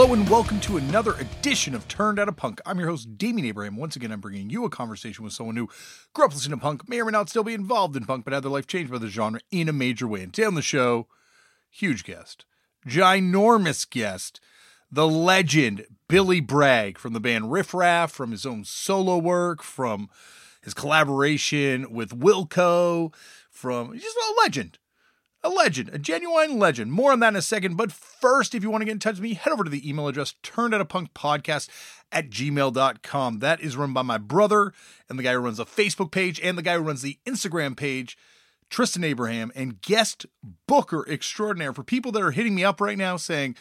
Hello and welcome to another edition of Turned Out a Punk. I'm your host, Damian Abraham. Once again, I'm bringing you a conversation with someone who grew up listening to punk, may or may not still be involved in punk, but had their life changed by the genre in a major way. And today on the show, huge guest, ginormous guest, the legend Billy Bragg from the band Riff Raff, from his own solo work, from his collaboration with Wilco, from just a legend a legend, a genuine legend. More on that in a second. But first, if you want to get in touch with me, head over to the email address turned out a punk podcast at gmail.com. That is run by my brother and the guy who runs the Facebook page and the guy who runs the Instagram page, Tristan Abraham, and guest booker extraordinaire for people that are hitting me up right now saying,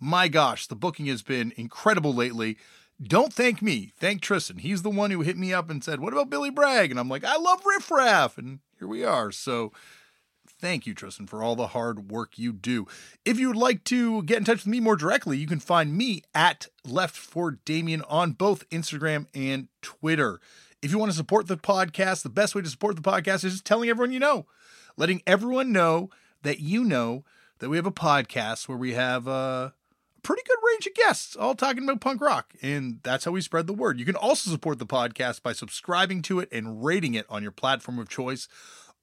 my gosh, the booking has been incredible lately. Don't thank me. Thank Tristan. He's the one who hit me up and said, What about Billy Bragg? And I'm like, I love Riff Raff. And here we are. So Thank you, Tristan, for all the hard work you do. If you would like to get in touch with me more directly, you can find me at Left for Damian on both Instagram and Twitter. If you want to support the podcast, the best way to support the podcast is just telling everyone you know, letting everyone know that you know that we have a podcast where we have uh, a pretty good range of guests all talking about punk rock. And that's how we spread the word. You can also support the podcast by subscribing to it and rating it on your platform of choice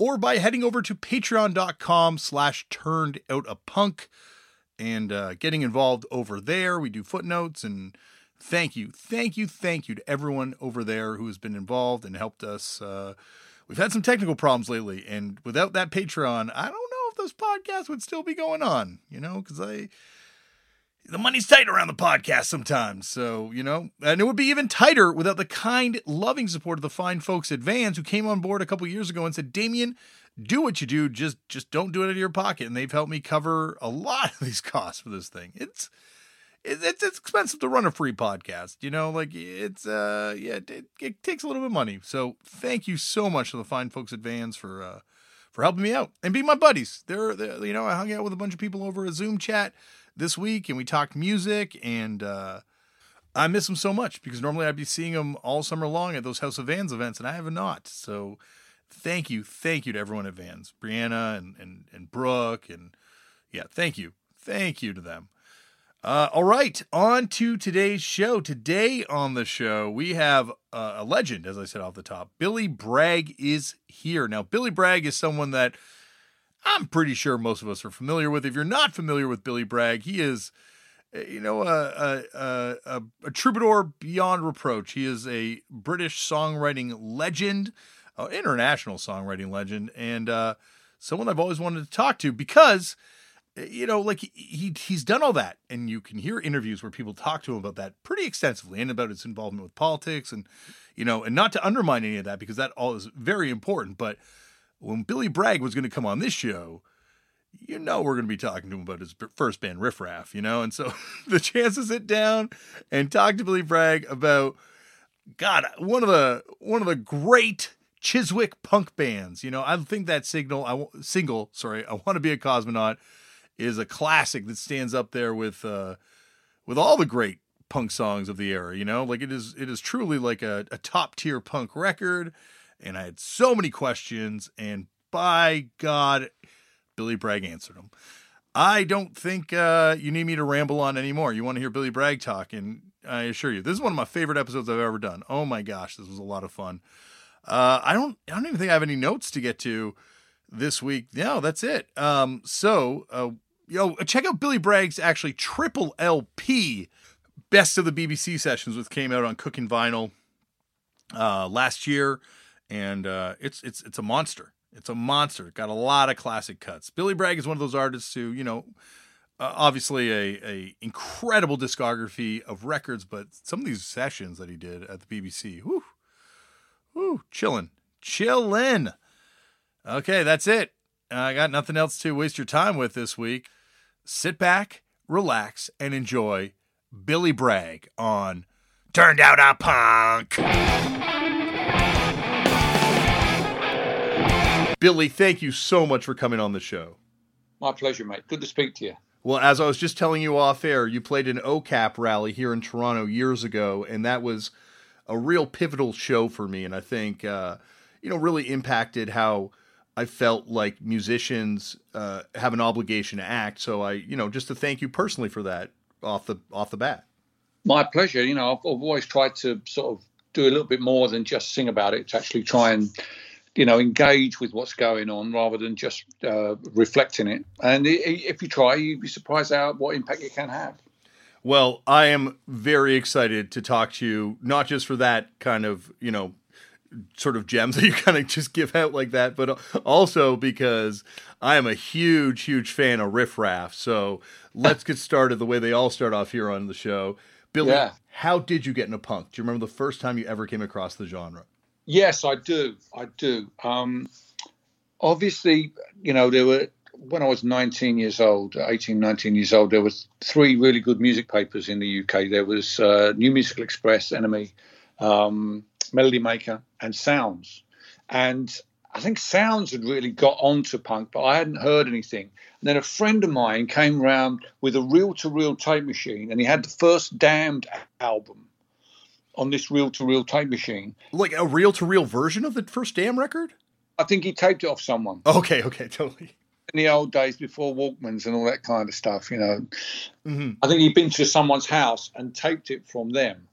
or by heading over to patreon.com slash turned out a punk and uh, getting involved over there. We do footnotes and thank you, thank you, thank you to everyone over there who has been involved and helped us. Uh, we've had some technical problems lately, and without that Patreon, I don't know if those podcasts would still be going on, you know, because I the money's tight around the podcast sometimes. So, you know, and it would be even tighter without the kind, loving support of the fine folks at Vans who came on board a couple years ago and said, Damian, do what you do, just just don't do it out of your pocket. And they've helped me cover a lot of these costs for this thing. It's it's it's expensive to run a free podcast, you know. Like it's uh yeah, it, it takes a little bit of money. So thank you so much to the fine folks at Vans for uh for helping me out and be my buddies. They're, they're you know I hung out with a bunch of people over a Zoom chat this week and we talked music and uh, I miss them so much because normally I'd be seeing them all summer long at those House of Vans events and I have not. So thank you, thank you to everyone at Vans, Brianna and and and Brooke and yeah, thank you, thank you to them. Uh, all right, on to today's show. Today on the show, we have uh, a legend, as I said off the top. Billy Bragg is here. Now, Billy Bragg is someone that I'm pretty sure most of us are familiar with. If you're not familiar with Billy Bragg, he is, eh, you know, a, a, a, a troubadour beyond reproach. He is a British songwriting legend, uh, international songwriting legend, and uh, someone I've always wanted to talk to because, eh, you know, like he he's done all that, and you can hear interviews where people talk to him about that pretty extensively and about his involvement with politics, and you know, and not to undermine any of that because that all is very important, but when Billy Bragg was going to come on this show, you know we're going to be talking to him about his first band, Riff Raff, you know? And so the chance to sit down and talk to Billy Bragg about, God, one of the one of the great Chiswick punk bands. You know, I think that signal, I single, sorry, I want to be a cosmonaut, is a classic that stands up there with uh, with all the great punk songs of the era. You know, like it is it is truly like a, a top tier punk record and I had so many questions, and by God, Billy Bragg answered them. I don't think uh, you need me to ramble on anymore. You want to hear Billy Bragg talk, and I assure you, this is one of my favorite episodes I've ever done. Oh my gosh, this was a lot of fun. Uh, I don't, I don't even think I have any notes to get to this week. No, that's it. Um, so, uh, yo, check out Billy Bragg's actually triple LP best of the BBC sessions, which came out on Cooking Vinyl uh, last year, and uh, it's it's it's a monster. It's a monster. Got a lot of classic cuts. Billy Bragg is one of those artists who, you know, uh, obviously a, a incredible discography of records, but some of these sessions that he did at the BBC, whoo, whoo, chillin', chillin'. Okay, that's it. I got nothing else to waste your time with this week. Sit back, relax, and enjoy Billy Bragg on Turned Out a Punk. Billy, thank you so much for coming on the show. My pleasure, mate. Good to speak to you. Well, as I was just telling you off air, you played an OCAP rally here in Toronto years ago, and that was a real pivotal show for me. And I think, uh, you know, really impacted how I felt like musicians uh, have an obligation to act. So I, you know, just to thank you personally for that off the off the bat. My pleasure. You know, I've, I've always tried to sort of do a little bit more than just sing about it. To actually try and you know, engage with what's going on rather than just uh, reflecting it. And if you try, you'd be surprised at what impact it can have. Well, I am very excited to talk to you, not just for that kind of, you know, sort of gems that you kind of just give out like that, but also because I am a huge, huge fan of Riff Raff. So let's get started the way they all start off here on the show. Billy, yeah. how did you get into punk? Do you remember the first time you ever came across the genre? Yes, I do. I do. Um, obviously, you know, there were when I was 19 years old, 18, 19 years old, there was three really good music papers in the UK. There was uh, New Musical Express, NME, um, Melody Maker, and Sounds. And I think Sounds had really got onto punk, but I hadn't heard anything. And then a friend of mine came round with a reel-to-reel tape machine, and he had the first Damned album on this reel to reel tape machine. Like a reel to reel version of the first Damned record? I think he taped it off someone. Okay, okay, totally. In the old days before Walkmans and all that kind of stuff, you know. Mm-hmm. I think he'd been to someone's house and taped it from them.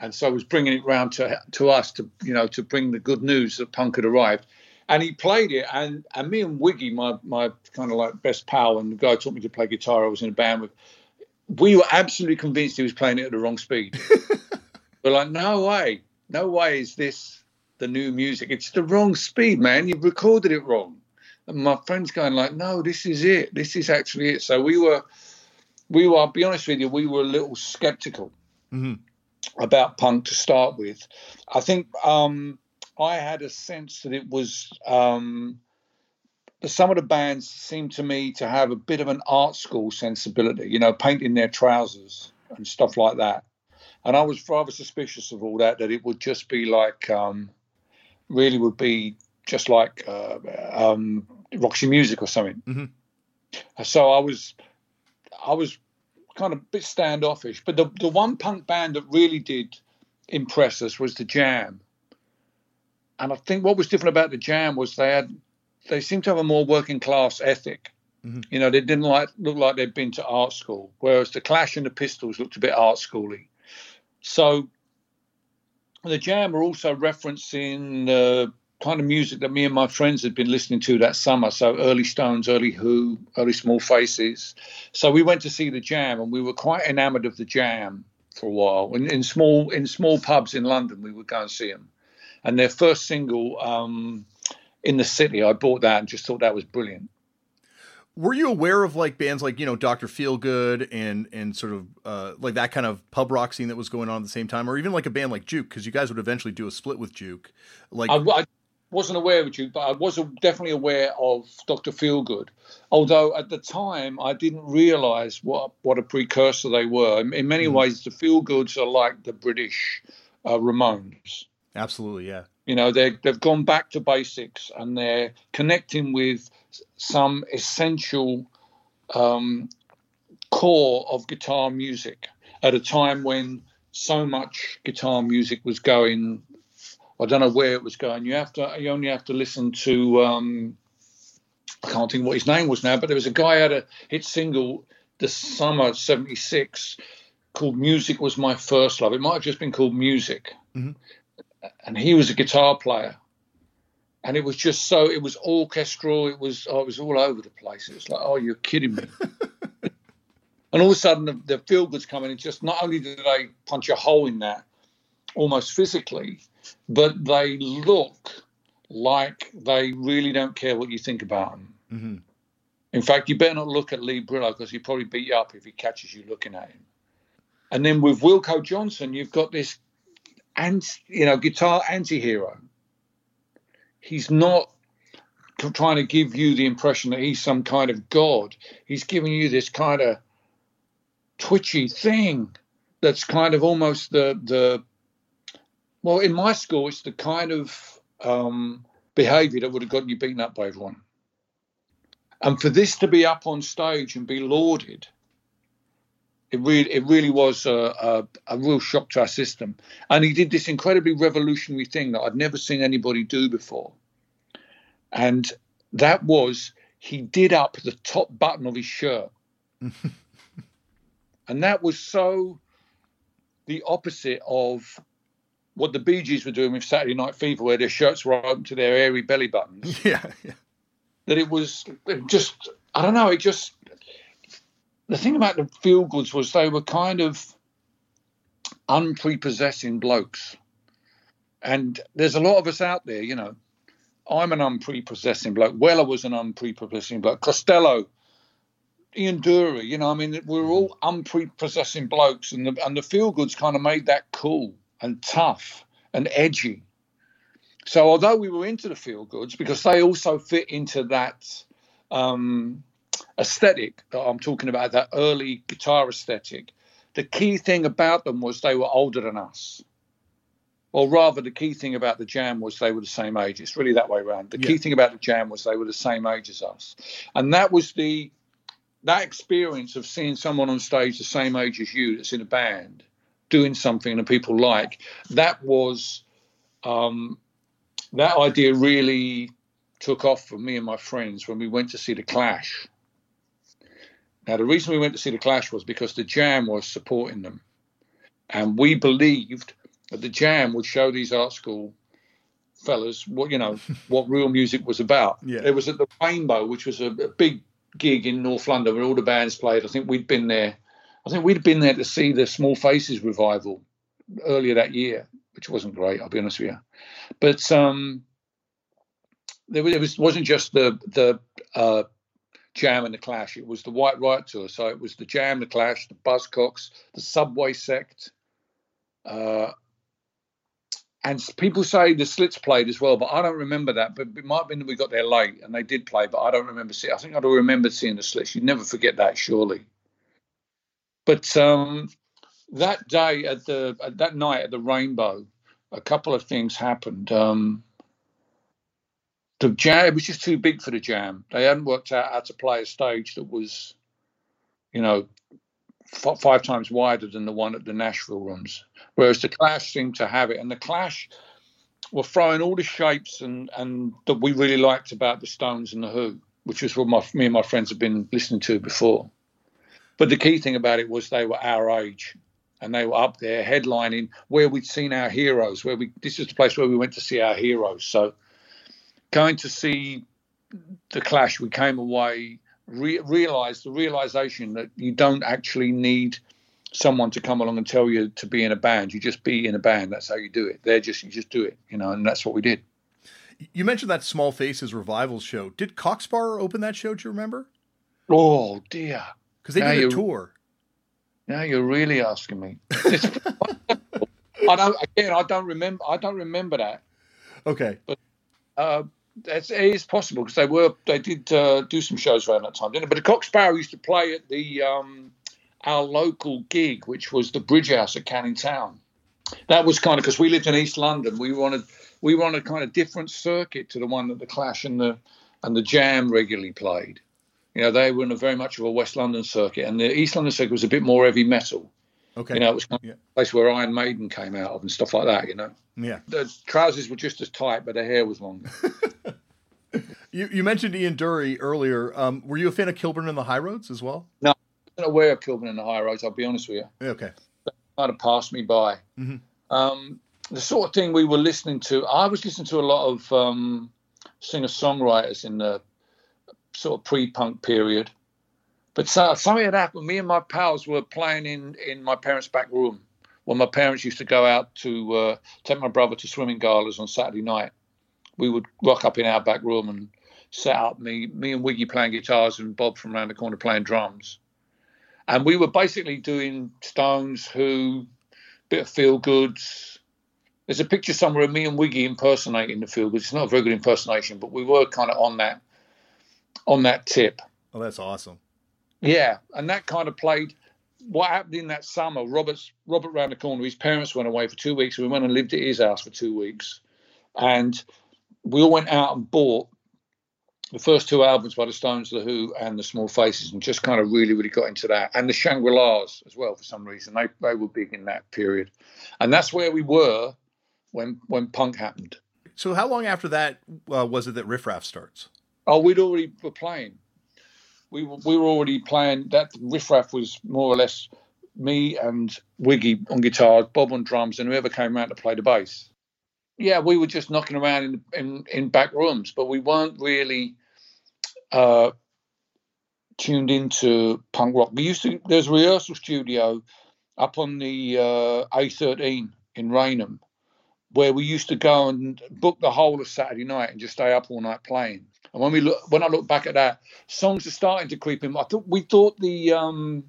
And so was bringing it round to to us to you know to bring the good news that punk had arrived, and he played it and and me and Wiggy my my kind of like best pal and the guy taught me to play guitar I was in a band with, we were absolutely convinced he was playing it at the wrong speed. We're like, no way, no way is this the new music. It's the wrong speed, man. You've recorded it wrong. And my friend's going like, no, this is it. This is actually it. So we were, we were. I'll be honest with you, we were a little skeptical mm-hmm. about punk to start with. I think um, I had a sense that it was. Um, some of the bands seemed to me to have a bit of an art school sensibility, you know, painting their trousers and stuff like that and I was rather suspicious of all that. That it would just be like, um, really would be just like uh, um, Roxy Music or something. Mm-hmm. So I was, I was kind of a bit standoffish. But the the one punk band that really did impress us was the Jam. And I think what was different about the Jam was they had, they seemed to have a more working class ethic. Mm-hmm. You know, they didn't like look like they'd been to art school, whereas the Clash and the Pistols looked a bit art schooly. So the Jam are also referencing the kind of music that me and my friends had been listening to that summer. So early Stones, early Who, early Small Faces. So we went to see the Jam, and we were quite enamoured of the Jam for a while. In, in small in small pubs in London, we would go and see them. And their first single, um, "In the City," I bought that and just thought that was brilliant were you aware of like bands like you know Doctor Feelgood and and sort of uh, like that kind of pub rock scene that was going on at the same time, or even like a band like Juke because you guys would eventually do a split with Juke. Like I, I wasn't aware of Juke, but I was definitely aware of Doctor Feelgood. Although at the time I didn't realise what what a precursor they were. In, in many mm. ways, the Feelgoods are like the British uh, Ramones. Absolutely, yeah. You know, they they've gone back to basics and they're connecting with some essential um, core of guitar music at a time when so much guitar music was going. I don't know where it was going. You have to. You only have to listen to. Um, I can't think what his name was now, but there was a guy had a hit single the summer '76 called "Music Was My First Love." It might have just been called "Music," mm-hmm. And he was a guitar player and it was just so it was orchestral it was oh, it was all over the place it was like oh you're kidding me And all of a sudden, the, the feel goods come in. And just not only do they punch a hole in that, almost physically, but they look like they really don't care what you think about them. Mm-hmm. In fact, you better not look at Lee Brilleaux because he'll probably beat you up if he catches you looking at him. And then with Wilko Johnson, you've got this, and you know, guitar anti-hero. He's not trying to give you the impression that he's some kind of god. He's giving you this kind of twitchy thing that's kind of almost the the well in my school it's the kind of um, behavior that would have gotten you beaten up by everyone and for this to be up on stage and be lauded it really it really was a, a, a real shock to our system and he did this incredibly revolutionary thing that i'd never seen anybody do before and that was he did up the top button of his shirt. and that was so the opposite of what the Bee Gees were doing with Saturday Night Fever, where their shirts were open to their airy belly buttons. Yeah, yeah. That it was just, I don't know, it just, the thing about the feel goods was they were kind of unprepossessing blokes. And there's a lot of us out there, you know, I'm an unprepossessing bloke. Weller was an unprepossessing bloke. Costello, Ian Dury, you know, I mean, we're all unprepossessing blokes, and the and the feel goods kind of made that cool and tough and edgy. So although we were into the feel goods because they also fit into that um, aesthetic that I'm talking about, that early guitar aesthetic, the key thing about them was they were older than us or rather, the key thing about the Jam was they were the same age. It's really that way around. The yeah. key thing about the Jam was they were the same age as us, and that was the that experience of seeing someone on stage the same age as you that's in a band doing something that people like. That was um, that idea really took off for me and my friends when we went to see the Clash. Now, the reason we went to see the Clash was because the Jam was supporting them, and we believed that the Jam would show these art school fellas what you know what real music was about. Yeah. It was at the Rainbow, which was a, a, big gig in North London where all the bands played. I think we'd been there. I think we'd been there to see the Small Faces revival earlier that year, which wasn't great. I'll be honest with you, but um, there, there was wasn't just the the uh, Jam and the Clash. It was the White Riot tour. So it was the Jam, the Clash, the Buzzcocks, the Subway Sect. Uh, and people say the Slits played as well, but I don't remember that. But it might have been that we got there late and they did play, but I don't remember seeing. I think I'd remember seeing the Slits. You'd never forget that, surely. But um, that day at the at that night at the Rainbow, a couple of things happened. Um, the jam it was just too big for the jam. They hadn't worked out how to play a stage that was, you know, f- five times wider than the one at the Nashville rooms, whereas the Clash seemed to have it. And the Clash were throwing all the shapes and and that we really liked about the Stones and the Who, which was what my, me and my friends had been listening to before. But the key thing about it was they were our age, and they were up there headlining where we'd seen our heroes. Where we this is the place where we went to see our heroes. So going to see the Clash, we came away re- realize the realization that you don't actually need someone to come along and tell you to be in a band. You just be in a band. That's how you do it. They're just you just do it, you know, and that's what we did. You mentioned that Small Faces revival show. Did Cock Sparrer open that show? Do you remember? Oh dear, because they now did a tour. Now you're really asking me. I don't. Again, I don't remember. I don't remember that. Okay. But uh, it's, it is possible because they were they did uh, do some shows around that time, didn't they? But the Cock Sparrer used to play at the um, our local gig, which was the Bridge House at Canning Town. That was kind of because we lived in East London. We wanted we were on a kind of different circuit to the one that the Clash and the and the Jam regularly played. You know, they were in a very much of a West London circuit, and the East London circuit was a bit more heavy metal. Okay. You know, it was kind of yeah. a place where Iron Maiden came out of and stuff like that. You know. Yeah. The trousers were just as tight, but the hair was longer. you, you mentioned Ian Dury earlier. Um, were you a fan of Kilburn and the High Roads as well? No, I'm not aware of Kilburn and the High Roads. I'll be honest with you. Okay. That might have passed me by. Mm-hmm. Um, the sort of thing we were listening to, I was listening to a lot of um, singer songwriters in the sort of pre punk period. But so, something had happened. Me and my pals were playing in, in my parents' back room when my parents used to go out to uh, take my brother to swimming galas on Saturday night. We would rock up in our back room and set up me, me and Wiggy playing guitars and Bob from around the corner playing drums. And we were basically doing Stones, Who, bit of Feel Goods. There's a picture somewhere of me and Wiggy impersonating the Feel Goods. It's not a very good impersonation, but we were kind of on that on that tip. Oh, that's awesome. Yeah, and that kind of played what happened in that summer, Robert's Robert round the corner, his parents went away for two weeks. We went and lived at his house for two weeks. And we all went out and bought the first two albums by the Stones, The Who, and The Small Faces, and just kind of really, really got into that. And the Shangri La's as well, for some reason. They, they were big in that period. And that's where we were when when punk happened. So, how long after that uh, was it that Riff Raff starts? Oh, we'd already were playing we we were already playing. That riff raff was more or less me and Wiggy on guitars, Bob on drums, and whoever came around to play the bass. Yeah, we were just knocking around in in, in back rooms, but we weren't really uh, tuned into punk rock. We used to. There's a rehearsal studio up on the uh, A13 in Rainham, where we used to go and book the whole of Saturday night and just stay up all night playing. And when we look, when I look back at that, songs are starting to creep in. I thought we thought the um,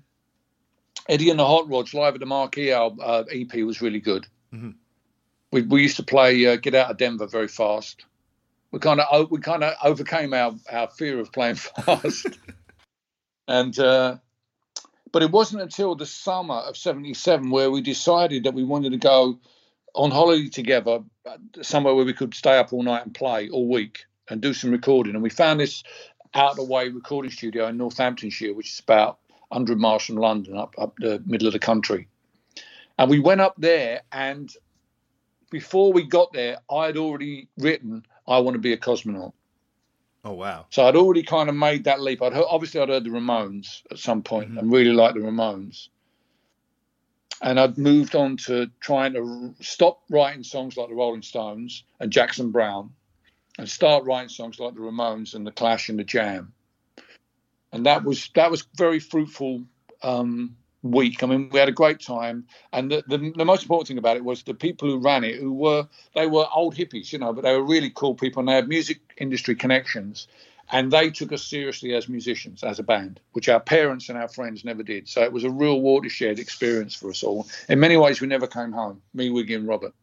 Eddie and the Hot Rods live at the Marquee uh, EP was really good. Mm-hmm. We, we used to play uh, "Get Out of Denver" very fast. We kind of we kind of overcame our, our fear of playing fast, and uh, but it wasn't until the summer of '77 where we decided that we wanted to go on holiday together, uh, somewhere where we could stay up all night and play all week and do some recording. And we found this out of the way recording studio in Northamptonshire, which is about 100 miles from London, up up the middle of the country. And we went up there, and before we got there, I had already written "I Want to Be a Cosmonaut." Oh wow! So I'd already kind of made that leap. I'd heard, obviously I'd heard the Ramones at some point mm-hmm. and really liked the Ramones. And I'd moved on to trying to stop writing songs like the Rolling Stones and Jackson Browne and start writing songs like the Ramones and the Clash and the Jam. And that was that was very fruitful um, week. I mean, we had a great time, and the, the, the most important thing about it was the people who ran it, who were they were old hippies, you know, but they were really cool people, and they had music industry connections, and they took us seriously as musicians, as a band, which our parents and our friends never did. So it was a real watershed experience for us all. In many ways, we never came home. Me, Wiggy, and Robert.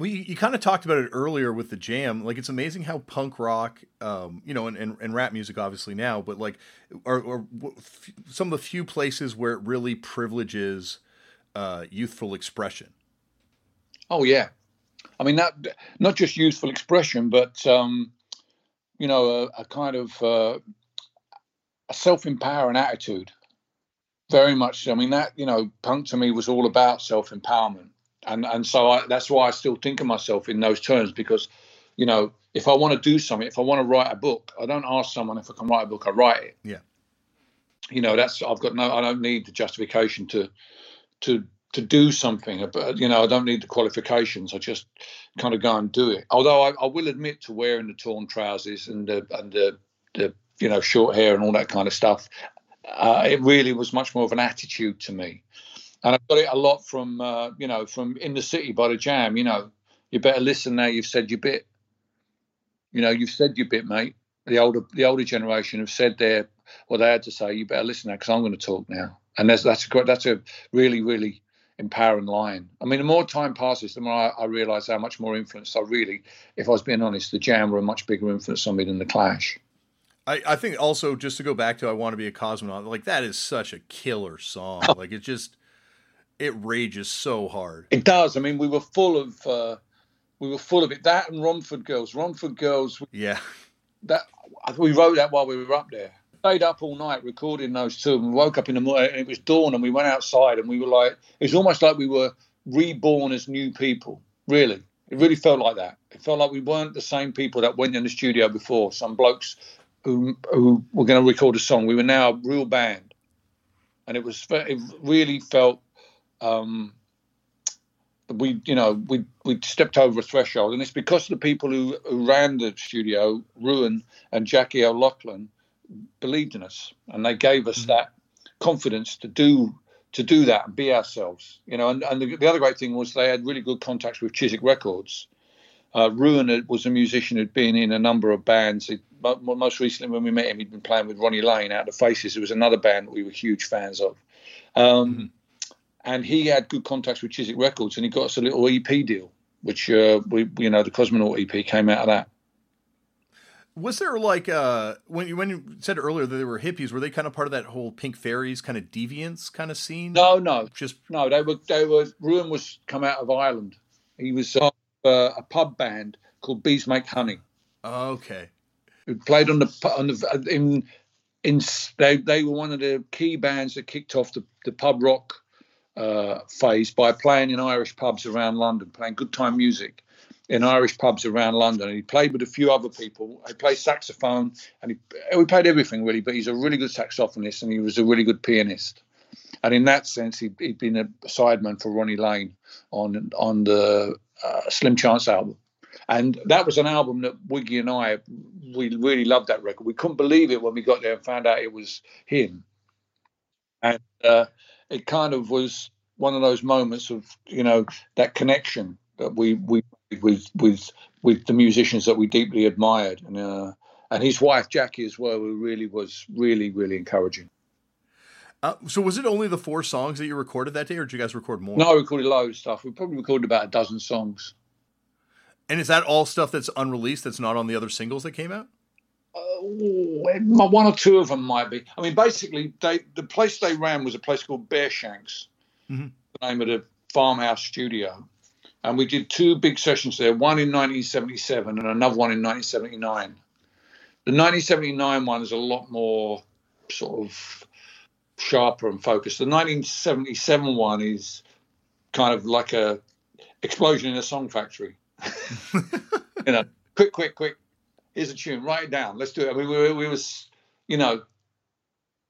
We you kind of talked about it earlier with the jam. Like it's amazing how punk rock, um, you know, and, and, and, rap music obviously now, but like, are, are f- some of the few places where it really privileges uh, youthful expression. Oh yeah, I mean that not just youthful expression, but um, you know, a, a kind of uh, a self-empowering attitude. Very much. I mean that you know, punk to me was all about self-empowerment and and so I, that's why I still think of myself in those terms because, you know, if I want to do something, if I want to write a book, I don't ask someone if I can write a book. I write it. Yeah. You know, that's I've got no. I don't need the justification to to to do something. But you know, I don't need the qualifications. I just kind of go and do it. Although I, I will admit to wearing the torn trousers and the and the, the you know short hair and all that kind of stuff. Uh, it really was much more of an attitude to me and I've got it a lot from uh, you know from in the city by the jam. You know, you better listen now. You've said your bit. You know, you've said your bit, mate. The older the older generation have said their what they had to say. You better listen now because I'm going to talk now. And that's that's a that's a really really empowering line. I mean, the more time passes, the more I, I realise how much more influence I really, if I was being honest, the Jam were a much bigger influence on me than the Clash. I, I think also just to go back to I want to be a cosmonaut, like that is such a killer song. Like it just it rages so hard. It does. I mean, we were full of uh, we were full of it. That and Romford Girls. Romford Girls. Yeah. That we wrote that while we were up there. Stayed up all night recording those two. And we woke up in the morning. it was dawn, and we went outside, and we were like, it was almost like we were reborn as new people. Really, it really felt like that. It felt like we weren't the same people that went in the studio before. Some blokes who who were going to record a song. We were now a real band, and it was it really felt um, we, you know, we we stepped over a threshold, and it's because the people who, who ran the studio, Ruan and Jackie O'Loughlin, believed in us, and they gave us mm-hmm. that confidence to do to do that and be ourselves. You know, and, and the, the, other great thing was they had really good contacts with Chiswick Records. Uh, Ruan was a musician who'd been in a number of bands. He, most recently, when we met him, he'd been playing with Ronnie Lane out of Faces. It was another band that we were huge fans of. Um, mm-hmm. And he had good contacts with Chiswick Records, and he got us a little EP deal, which uh, we, you know, the Cosmonaut EP came out of that. Was there like uh when you when you said earlier that they were hippies, were they kind of part of that whole Pink Fairies kind of deviance kind of scene? No, no, just no. They were they were. Ruan was come out of Ireland. He was uh, a pub band called Bees Make Honey. okay. Who played on the on the in in they they were one of the key bands that kicked off the the pub rock uh, phase by playing in Irish pubs around London, playing good time music in Irish pubs around London. And he played with a few other people. He played saxophone and he, we played everything really, but he's a really good saxophonist and he was a really good pianist. And in that sense, he'd, he'd been a sideman for Ronnie Lane on on the uh, Slim Chance album. And that was an album that Wiggy and I, we really loved that record. We couldn't believe it when we got there and found out it was him. And uh, it kind of was one of those moments of, you know, that connection that we, we with with with the musicians that we deeply admired, and uh, and his wife Jackie as well, who really was really really encouraging. Uh, so was it only the four songs that you recorded that day, or did you guys record more? No, we recorded loads of stuff. We probably recorded about a dozen songs. And is that all stuff that's unreleased? That's not on the other singles that came out? Uh, one or two of them might be. I mean, basically, they the place they ran was a place called Bearshanks, mm-hmm. the name of the farmhouse studio and we did two big sessions there, one in 1977 and another one in 1979. The 1979 one is a lot more sort of sharper and focused. The 1977 one is kind of like a explosion in a song factory. you know, quick, quick, quick. Here's a tune. Write it down. Let's do it. I mean, we, were, we was, you know,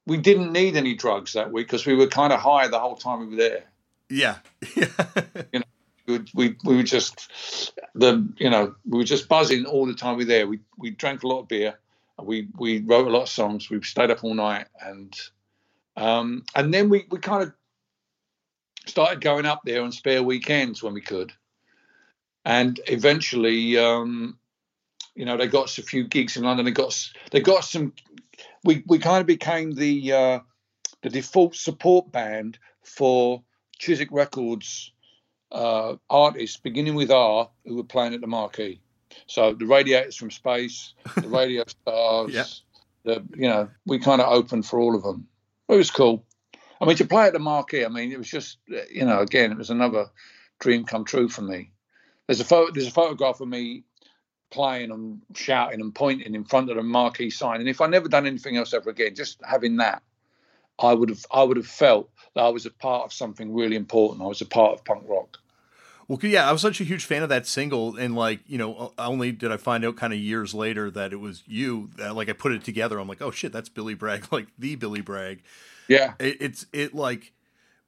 we didn't need any drugs that week because we were kind of high the whole time we were there. Yeah. you know, we, we were just the you know we were just buzzing all the time we were there. We we drank a lot of beer. We we wrote a lot of songs. We stayed up all night and um, and then we we kind of started going up there on spare weekends when we could. And eventually, um, you know, they got us a few gigs in London. They got us, they got some. We we kind of became the uh, the default support band for Chiswick Records uh, artists, beginning with R, who were playing at the marquee. So the Radiators from Space, the Radio Stars, yeah. the you know, we kind of opened for all of them. It was cool. I mean, to play at the marquee, I mean, it was just you know, again, it was another dream come true for me. There's a photo, there's a photograph of me playing and shouting and pointing in front of the marquee sign. And if I never done anything else ever again, just having that, I would have I would have felt that I was a part of something really important. I was a part of punk rock. Well, yeah, I was such a huge fan of that single, and like you know, only did I find out kind of years later that it was you. That, like I put it together, I'm like, oh shit, that's Billy Bragg, like the Billy Bragg. Yeah, it, it's it like,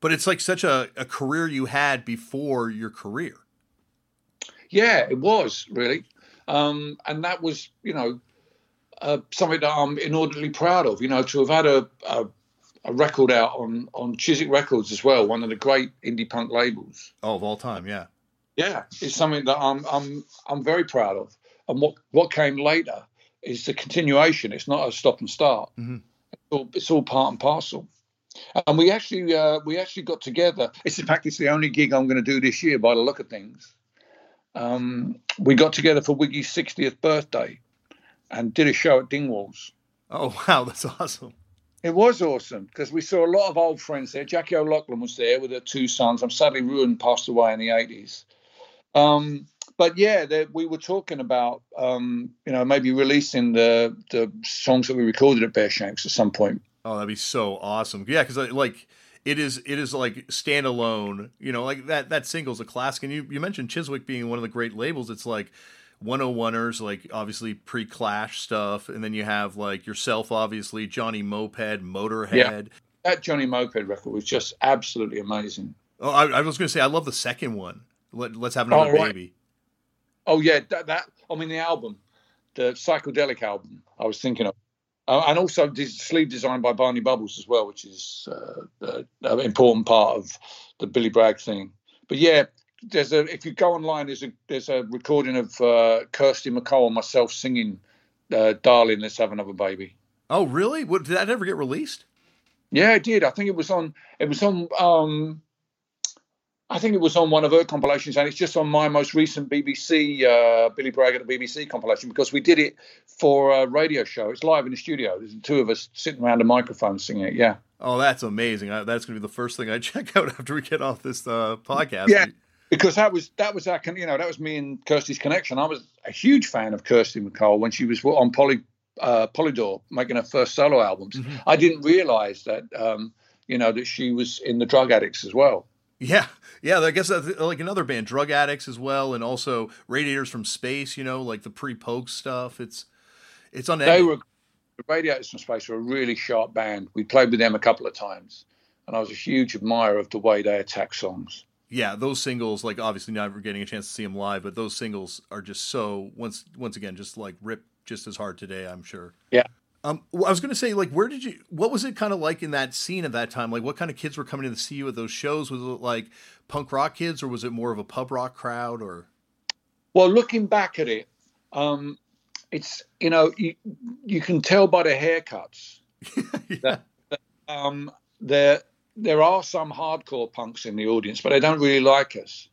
but it's like such a, a career you had before your career. Yeah, it was really, um, and that was you know uh, something that I'm inordinately proud of. You know, to have had a, a a record out on on Chiswick Records as well, one of the great indie punk labels. Oh, of all time, yeah. Yeah, it's something that I'm I'm I'm very proud of. And what what came later is the continuation. It's not a stop and start. Mm-hmm. It's, all, it's, all, part and parcel. And we actually uh, we actually got together. It's in fact it's the only gig I'm going to do this year by the look of things. Um, we got together for Wiggy's 60th birthday and did a show at Dingwalls. Oh wow, that's awesome. It was awesome because we saw a lot of old friends there. Jackie O'Loughlin was there with her two sons. I'm sadly ruined, passed away in the 80s. Um, but yeah, we were talking about um, you know maybe releasing the the songs that we recorded at Bearshanks at some point. Oh, that'd be so awesome! Yeah, because like it is it is like standalone. You know, like that that single's a classic. And you you mentioned Chiswick being one of the great labels. It's like 101ers, like obviously pre Clash stuff, and then you have like yourself, obviously Johnny Moped, Motorhead. Yeah, that Johnny Moped record was just absolutely amazing. Oh, I, I was going to say I love the second one. Let, us have another oh, right. baby. Oh yeah, that, that I mean the album, the psychedelic album. I was thinking of. Uh, and also this sleeve designed by Barney Bubbles as well, which is uh, uh, an important part of the Billy Bragg thing. But yeah, there's a if you go online, there's a there's a recording of uh, Kirsty MacColl and myself singing uh, "Darling, Let's Have Another Baby." Oh, really? What, did that ever get released? Yeah, it did. I think it was on. It was on. Um, I think it was on one of her compilations, and it's just on my most recent BBC uh, Billy Bragg at the BBC compilation because we did it for a radio show. It's live in the studio. There's two of us sitting around a microphone singing it. Yeah. Oh, that's amazing. I, that's going to be the first thing I check out after we get off this uh, podcast. Yeah, because that was that was our you know that was me and Kirsty's connection. I was a huge fan of Kirsty MacColl when she was on Poly uh, Polydor making her first solo albums. Mm-hmm. I didn't realize that um, you know that she was in the Drug Addicts as well. Yeah, yeah. I guess that's like another band, Drug Addicts as well, and also Radiators from Space. You know, like the pre-poke stuff. It's it's on. They were Radiators from Space were a really sharp band. We played with them a couple of times, and I was a huge admirer of the way they attack songs. Yeah, those singles, like obviously never getting a chance to see them live, but those singles are just so once once again just like rip just as hard today. I'm sure. Yeah, um, I was going to say, like, where did you? What was it kind of like in that scene at that time? Like, what kind of kids were coming in to see you at those shows? Was it like punk rock kids, or was it more of a pub rock crowd? Or well, looking back at it, um, it's you know you you can tell by the haircuts yeah. that, that um, there there are some hardcore punks in the audience, but they don't really like us.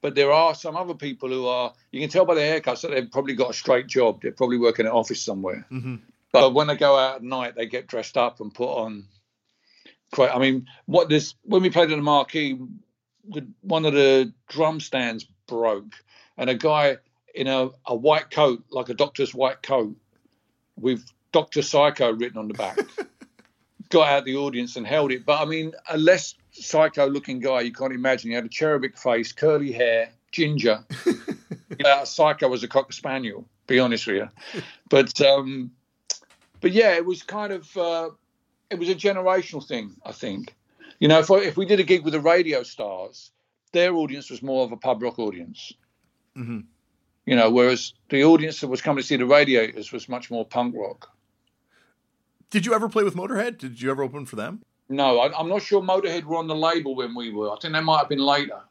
But there are some other people who are. You can tell by the haircuts that they've probably got a straight job. They're probably working in an office somewhere. Mm-hmm but when they go out at night, they get dressed up and put on. Quite, I mean, what this when we played in the marquee, the, one of the drum stands broke, and a guy in a, a white coat, like a doctor's white coat, with Doctor Psycho written on the back, got out the audience and held it. But I mean, a less psycho-looking guy you can't imagine. He had a cherubic face, curly hair, ginger. uh, psycho was a cocker spaniel. Be honest with you, but um, but yeah, it was kind of uh, it was a generational thing. I think, you know, if if we did a gig with the radio stars, their audience was more of a pub rock audience. Mm-hmm. You know, whereas the audience that was coming to see the Radiators was much more punk rock. Did you ever play with Motorhead? Did you ever open for them? No, I, am not sure Motorhead were on the label when we were. I think they might have been later.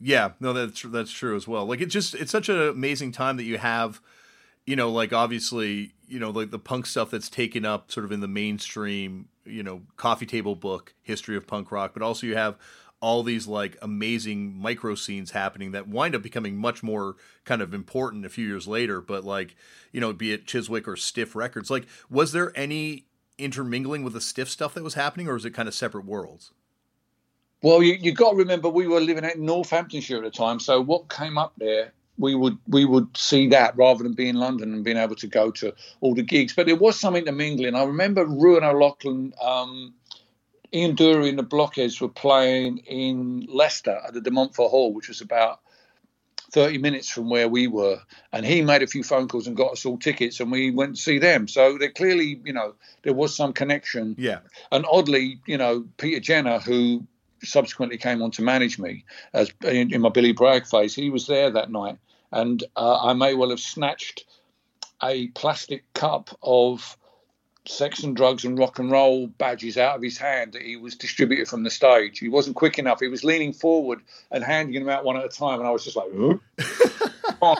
Yeah, no, that's that's true as well. Like it just it's such an amazing time that you have, you know, like obviously you know like the punk stuff that's taken up sort of in the mainstream you know coffee table book history of punk rock but also you have all these like amazing micro scenes happening that wind up becoming much more kind of important a few years later but like you know be it chiswick or stiff records like was there any intermingling with the stiff stuff that was happening or was it kind of separate worlds? Well you, you got to remember we were living in northamptonshire at the time so what came up there we would we would see that rather than be in London and being able to go to all the gigs. But there was some intermingling. I remember Ruan O'Loughlin, um, Ian Dury and the Blockheads were playing in Leicester at the De Montfort Hall, which was about 30 minutes from where we were. And he made a few phone calls and got us all tickets, and we went to see them. So there clearly, you know, there was some connection. Yeah. And oddly, you know, Peter Jenner, who subsequently came on to manage me as in, in my Billy Bragg phase, he was there that night and uh, I may well have snatched a plastic cup of sex and drugs and rock and roll badges out of his hand that he was distributed from the stage. He wasn't quick enough. He was leaning forward and handing them out one at a time, and I was just like,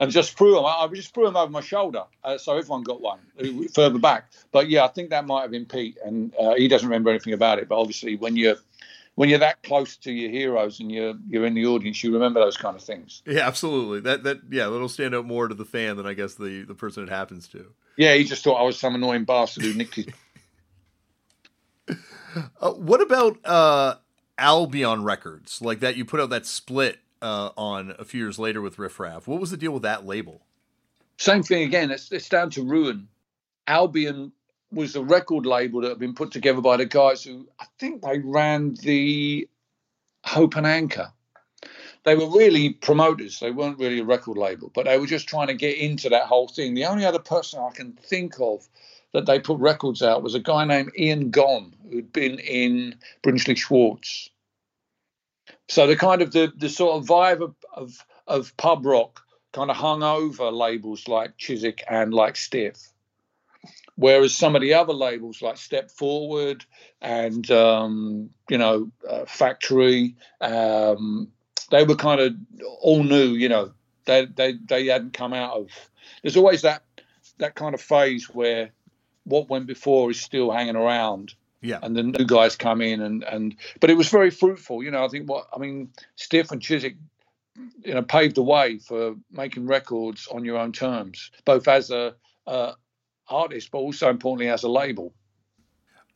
and just threw them. I just threw them over my shoulder, uh, so everyone got one uh, further back. But yeah, I think that might have been Pete, and uh, he doesn't remember anything about it. But obviously, when you're when you're that close to your heroes and you're you're in the audience, you remember those kind of things. Yeah, absolutely. That that yeah, that'll stand out more to the fan than I guess the the person it happens to. Yeah, he just thought I was some annoying bastard who nicked his. uh, what about uh, Albion Records? Like that, you put out that split uh, on a few years later with Riff Raff. What was the deal with that label? Same thing again. It's, it's down to Ruan. Albion was a record label that had been put together by the guys who I think they ran the Hope and Anchor. They were really promoters. They weren't really a record label, but they were just trying to get into that whole thing. The only other person I can think of that they put records out was a guy named Ian Gomm, who'd been in Brinsley Schwarz. So the kind of the, the sort of vibe of, of, of pub rock kind of hung over labels like Chiswick and like Stiff Whereas some of the other labels like Step Forward and um, you know uh, Factory, um, they were kind of all new. You know, they they they hadn't come out of. There's always that that kind of phase where what went before is still hanging around. Yeah. And the new guys come in and and but it was very fruitful. You know, I think what I mean, Stiff and Chiswick you know paved the way for making records on your own terms, both as a uh, artist, but also importantly as a label.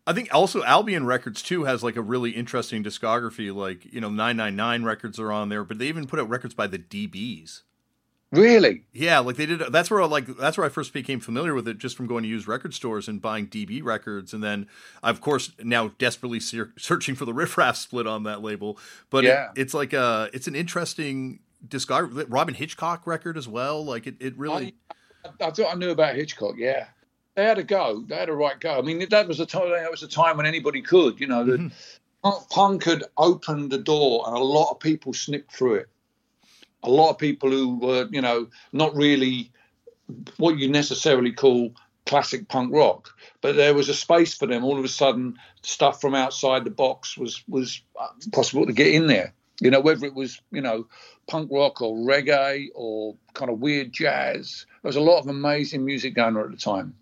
I think also Albion Records too has like a really interesting discography. Like you know, 999 records are on there, but they even put out records by the DBs. Really? Yeah, like they did. That's where I like that's where I first became familiar with it, just from going to used record stores and buying DB records, and then of course now desperately ser- searching for the Riff Raff split on that label. But yeah. it, it's like a it's an interesting discography. Robyn Hitchcock record as well. Like it, it really. I, I thought I knew about Hitchcock. Yeah, they had a go. They had a right go. I mean, that was a time. That was a time when anybody could. You know, mm-hmm. punk had opened the door, and a lot of people snipped through it a lot of people who were, you know, not really what you necessarily call classic punk rock, but there was a space for them. All of a sudden, stuff from outside the box was was possible to get in there. You know, whether it was you know punk rock or reggae or kind of weird jazz. There was a lot of amazing music going on at the time.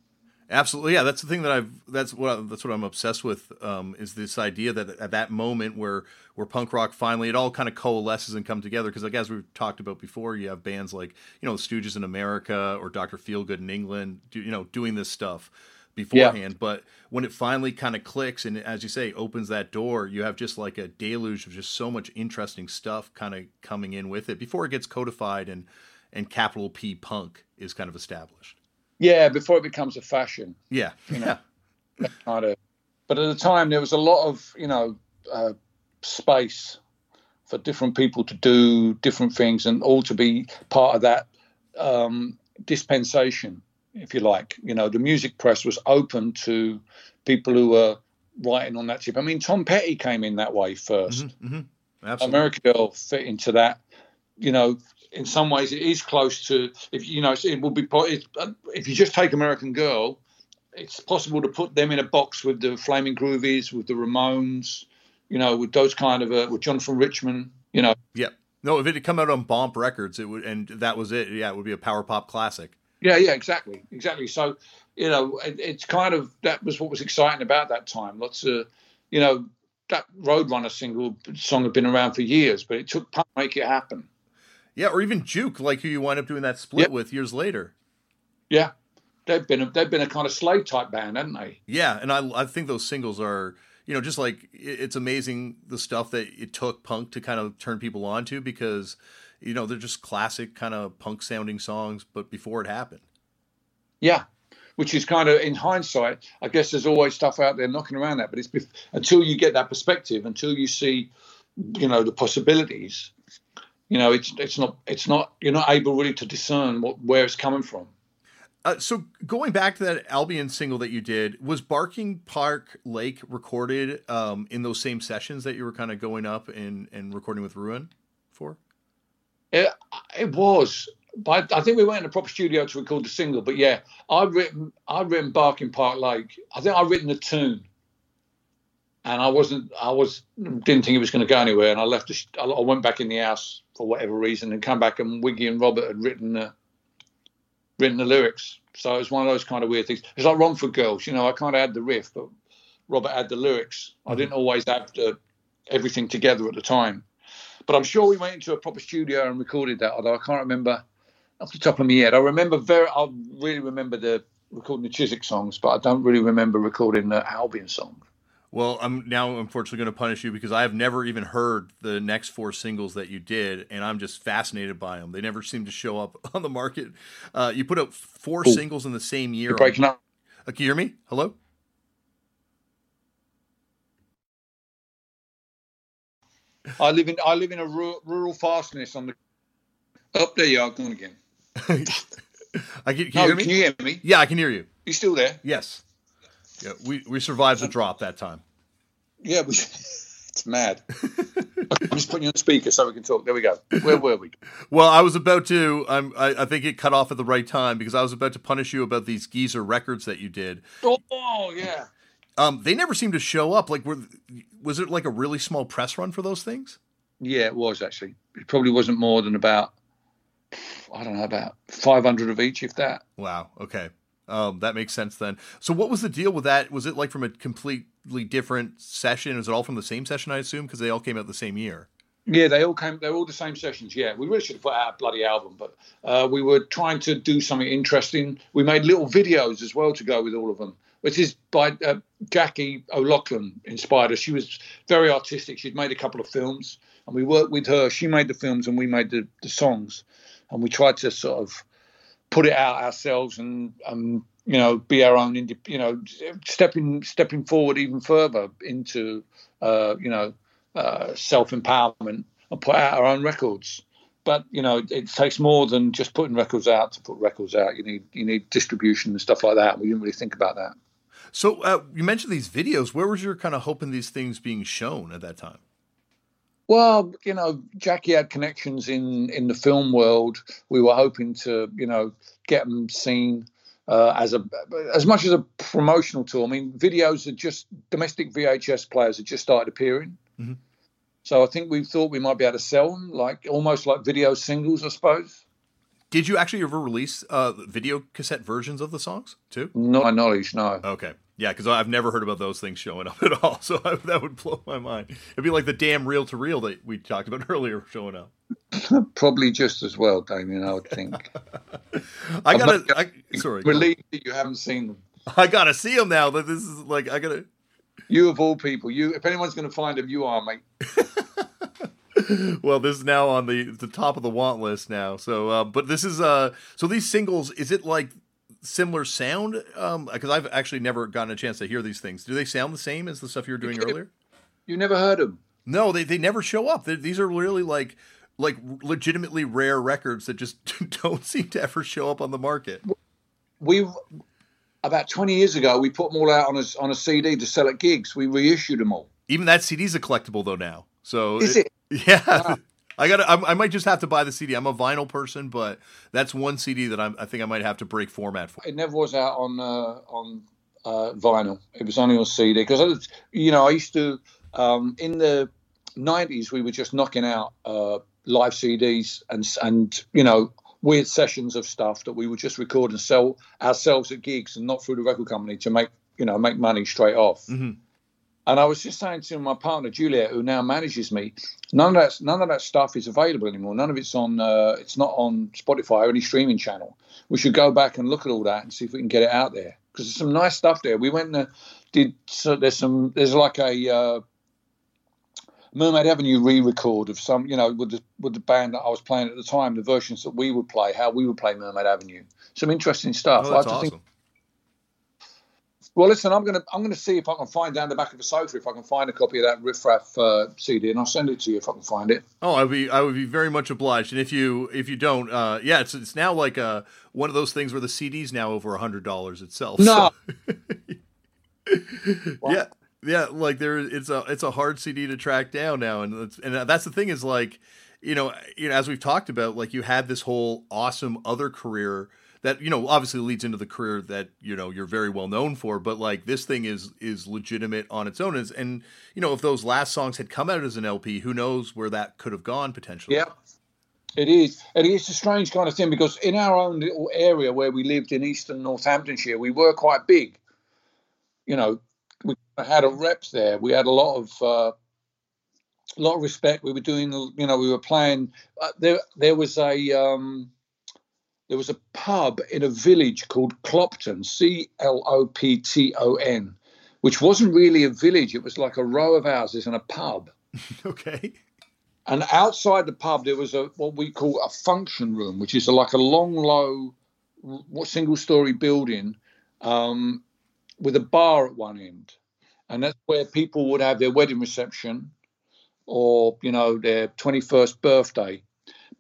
Absolutely, yeah. That's the thing that I've. That's what that's what I'm obsessed with. Um, is this idea that at that moment where where punk rock finally it all kind of coalesces and come together because like as we've talked about before, you have bands like you know the Stooges in America or Doctor Feelgood in England, do, you know, doing this stuff beforehand. Yeah. But when it finally kind of clicks and as you say opens that door, you have just like a deluge of just so much interesting stuff kind of coming in with it before it gets codified and and capital P punk is kind of established. Yeah, before it becomes a fashion. Yeah, you know, yeah. kind of. But at the time, there was a lot of you know uh, space for different people to do different things, and all to be part of that um, dispensation, if you like. You know, the music press was open to people who were writing on that tip. I mean, Tom Petty came in that way 1st mm-hmm, mm-hmm. American Girl fit into that. You know, in some ways it is close to if you know it will be if you just take American Girl, it's possible to put them in a box with the Flaming Groovies, with the Ramones, you know, with those kind of uh, with Jonathan Richman, you know. Yep. No, if it had come out on Bomp Records, it would, and that was it. Yeah, it would be a power pop classic. Yeah, yeah, exactly, exactly. So, you know, it, it's kind of that was what was exciting about that time. Lots of, you know, that Roadrunner single song had been around for years, but it took to make it happen. Yeah, or even Juke, like who you wind up doing that split yep. with years later. Yeah, they've been a, they've been a kind of slave type band, haven't they? Yeah, and I I think those singles are you know just like it's amazing the stuff that it took punk to kind of turn people on to because you know they're just classic kind of punk sounding songs, but before it happened. Yeah, which is kind of in hindsight, I guess there's always stuff out there knocking around that, but it's bef- until you get that perspective, until you see, you know, the possibilities you know, it's it's not it's not you're not able really to discern what where it's coming from. Uh, so going back to that Albion single that you did, was Barking Park Lake recorded um, in those same sessions that you were kind of going up and, and recording with Ruan for? It, it was, but I think we went in a proper studio to record the single. But yeah, I'd written I'd written Barking Park Lake. I think I'd written the tune, and I wasn't I was didn't think it was going to go anywhere, and I left. The, I went back in the house for whatever reason and come back and Wiggy and Robert had written the written the lyrics. So it was one of those kind of weird things. It's like Wrong Girls, you know. I kind of had the riff, but Robert had the lyrics. I didn't mm-hmm. always have the, everything together at the time. But I'm sure we went into a proper studio and recorded that. Although I can't remember off the top of my head. I remember very. I really remember the recording the Chiswick songs, but I don't really remember recording the Albion songs. Well, I'm now unfortunately going to punish you because I have never even heard the next four singles that you did, and I'm just fascinated by them. They never seem to show up on the market. Uh, you put out four Ooh. singles in the same year. You're breaking up. Uh, can you hear me? Hello. I live in I live in a rural, rural fastness on the. Up there you are, going again. I can, can no, you hear me? Can you hear me? Yeah, I can hear you. You still there? Yes. Yeah, we, we survived the drop that time. Yeah, we It's mad. I'm just putting you on speaker so we can talk. There we go. Where were we? Well, I was about to. I'm, I, I think it cut off at the right time because I was about to punish you about these geezer records that you did. Oh yeah. Um, they never seemed to show up. Like, were was it like a really small press run for those things? Yeah, it was actually. It probably wasn't more than about I don't know about 500 of each, if that. Wow. Okay. Um, that makes sense then. So, what was the deal with that? Was it like from a completely different session? Was it all from the same session? I assume because they all came out the same year. Yeah, they all came. They're all the same sessions. Yeah, we really should have put out a bloody album, but uh, we were trying to do something interesting. We made little videos as well to go with all of them, which is by uh, Jackie O'Loughlin inspired us. She was very artistic. She'd made a couple of films, and we worked with her. She made the films, and we made the, the songs, and we tried to sort of put it out ourselves and um, you know be our own you know stepping stepping forward even further into uh, you know uh, self empowerment and put out our own records. But you know it takes more than just putting records out to put records out. You need you need distribution and stuff like that. We didn't really think about that. So uh, you mentioned these videos. Where was your kind of hoping these things being shown at that time? Well, you know, Jackie had connections in in the film world. We were hoping to, you know, get them seen uh, as a as much as a promotional tool. I mean, videos are just domestic VHS players had just started appearing. Mm-hmm. So I think we thought we might be able to sell them, like almost like video singles, I suppose. Did you actually ever release uh, video cassette versions of the songs too? Not my knowledge, no. Okay. Yeah, because I've never heard about those things showing up at all. So I, that would blow my mind. It'd be like the damn reel to reel that we talked about earlier showing up. Probably just as well, Damian. I would think. I gotta. I, sorry. Relieved that you haven't seen them. I gotta see them now. That this is like I gotta. You of all people, you. If anyone's gonna find them, you are, mate. well, this is now on the the top of the want list now. So, uh, but this is uh, so these singles. Is it like similar sound? Because um, I've actually never gotten a chance to hear these things. Do they sound the same as the stuff you were doing you earlier? You never heard them? No, they they never show up. They're, these are really like like legitimately rare records that just don't seem to ever show up on the market. We about twenty years ago we put them all out on a on a CD to sell at gigs. We reissued them all. Even that CD's a collectible though now. So is it? it yeah. Wow. I got. I, I might just have to buy the CD. I'm a vinyl person, but that's one CD that I'm, i think I might have to break format for. It never was out on uh, on uh, vinyl. It was only on CD because you know I used to um, in the '90s we were just knocking out uh, live CDs and and you know weird sessions of stuff that we would just record and sell ourselves at gigs and not through the record company to make you know make money straight off. Mm-hmm. And I was just saying to my partner Juliet, who now manages me, none of that none of that stuff is available anymore. None of it's on. Uh, it's not on Spotify or any streaming channel. We should go back and look at all that and see if we can get it out there because there's some nice stuff there. We went and did. So there's some. There's like a. Uh, Mermaid Avenue re-record of some, you know, with the with the band that I was playing at the time, the versions that we would play, how we would play Mermaid Avenue. Some interesting stuff. Oh, that's awesome. Think, well, listen, I'm gonna I'm gonna see if I can find down the back of the sofa if I can find a copy of that riffraff uh, CD, and I'll send it to you if I can find it. Oh, I'd be I would be very much obliged. And if you if you don't, uh, yeah, it's it's now like a uh, one of those things where the CD's now over a hundred dollars itself. No. So. yeah, yeah, like there it's a it's a hard CD to track down now, and and that's the thing is like you know you know as we've talked about, like you had this whole awesome other career that you know obviously leads into the career that you know you're very well known for but like this thing is is legitimate on its own. And, and you know if those last songs had come out as an lp who knows where that could have gone potentially. Yeah. It is. And it's a strange kind of thing because in our own little area where we lived in eastern northamptonshire we were quite big. You know we had a rep there. We had a lot of uh, a lot of respect. We were doing you know we were playing uh, there there was a um, there was a pub in a village called Clopton, C L O P T O N, which wasn't really a village. It was like a row of houses and a pub. okay. And outside the pub, there was a what we call a function room, which is a, like a long, low, single-story building um, with a bar at one end, and that's where people would have their wedding reception or you know their 21st birthday.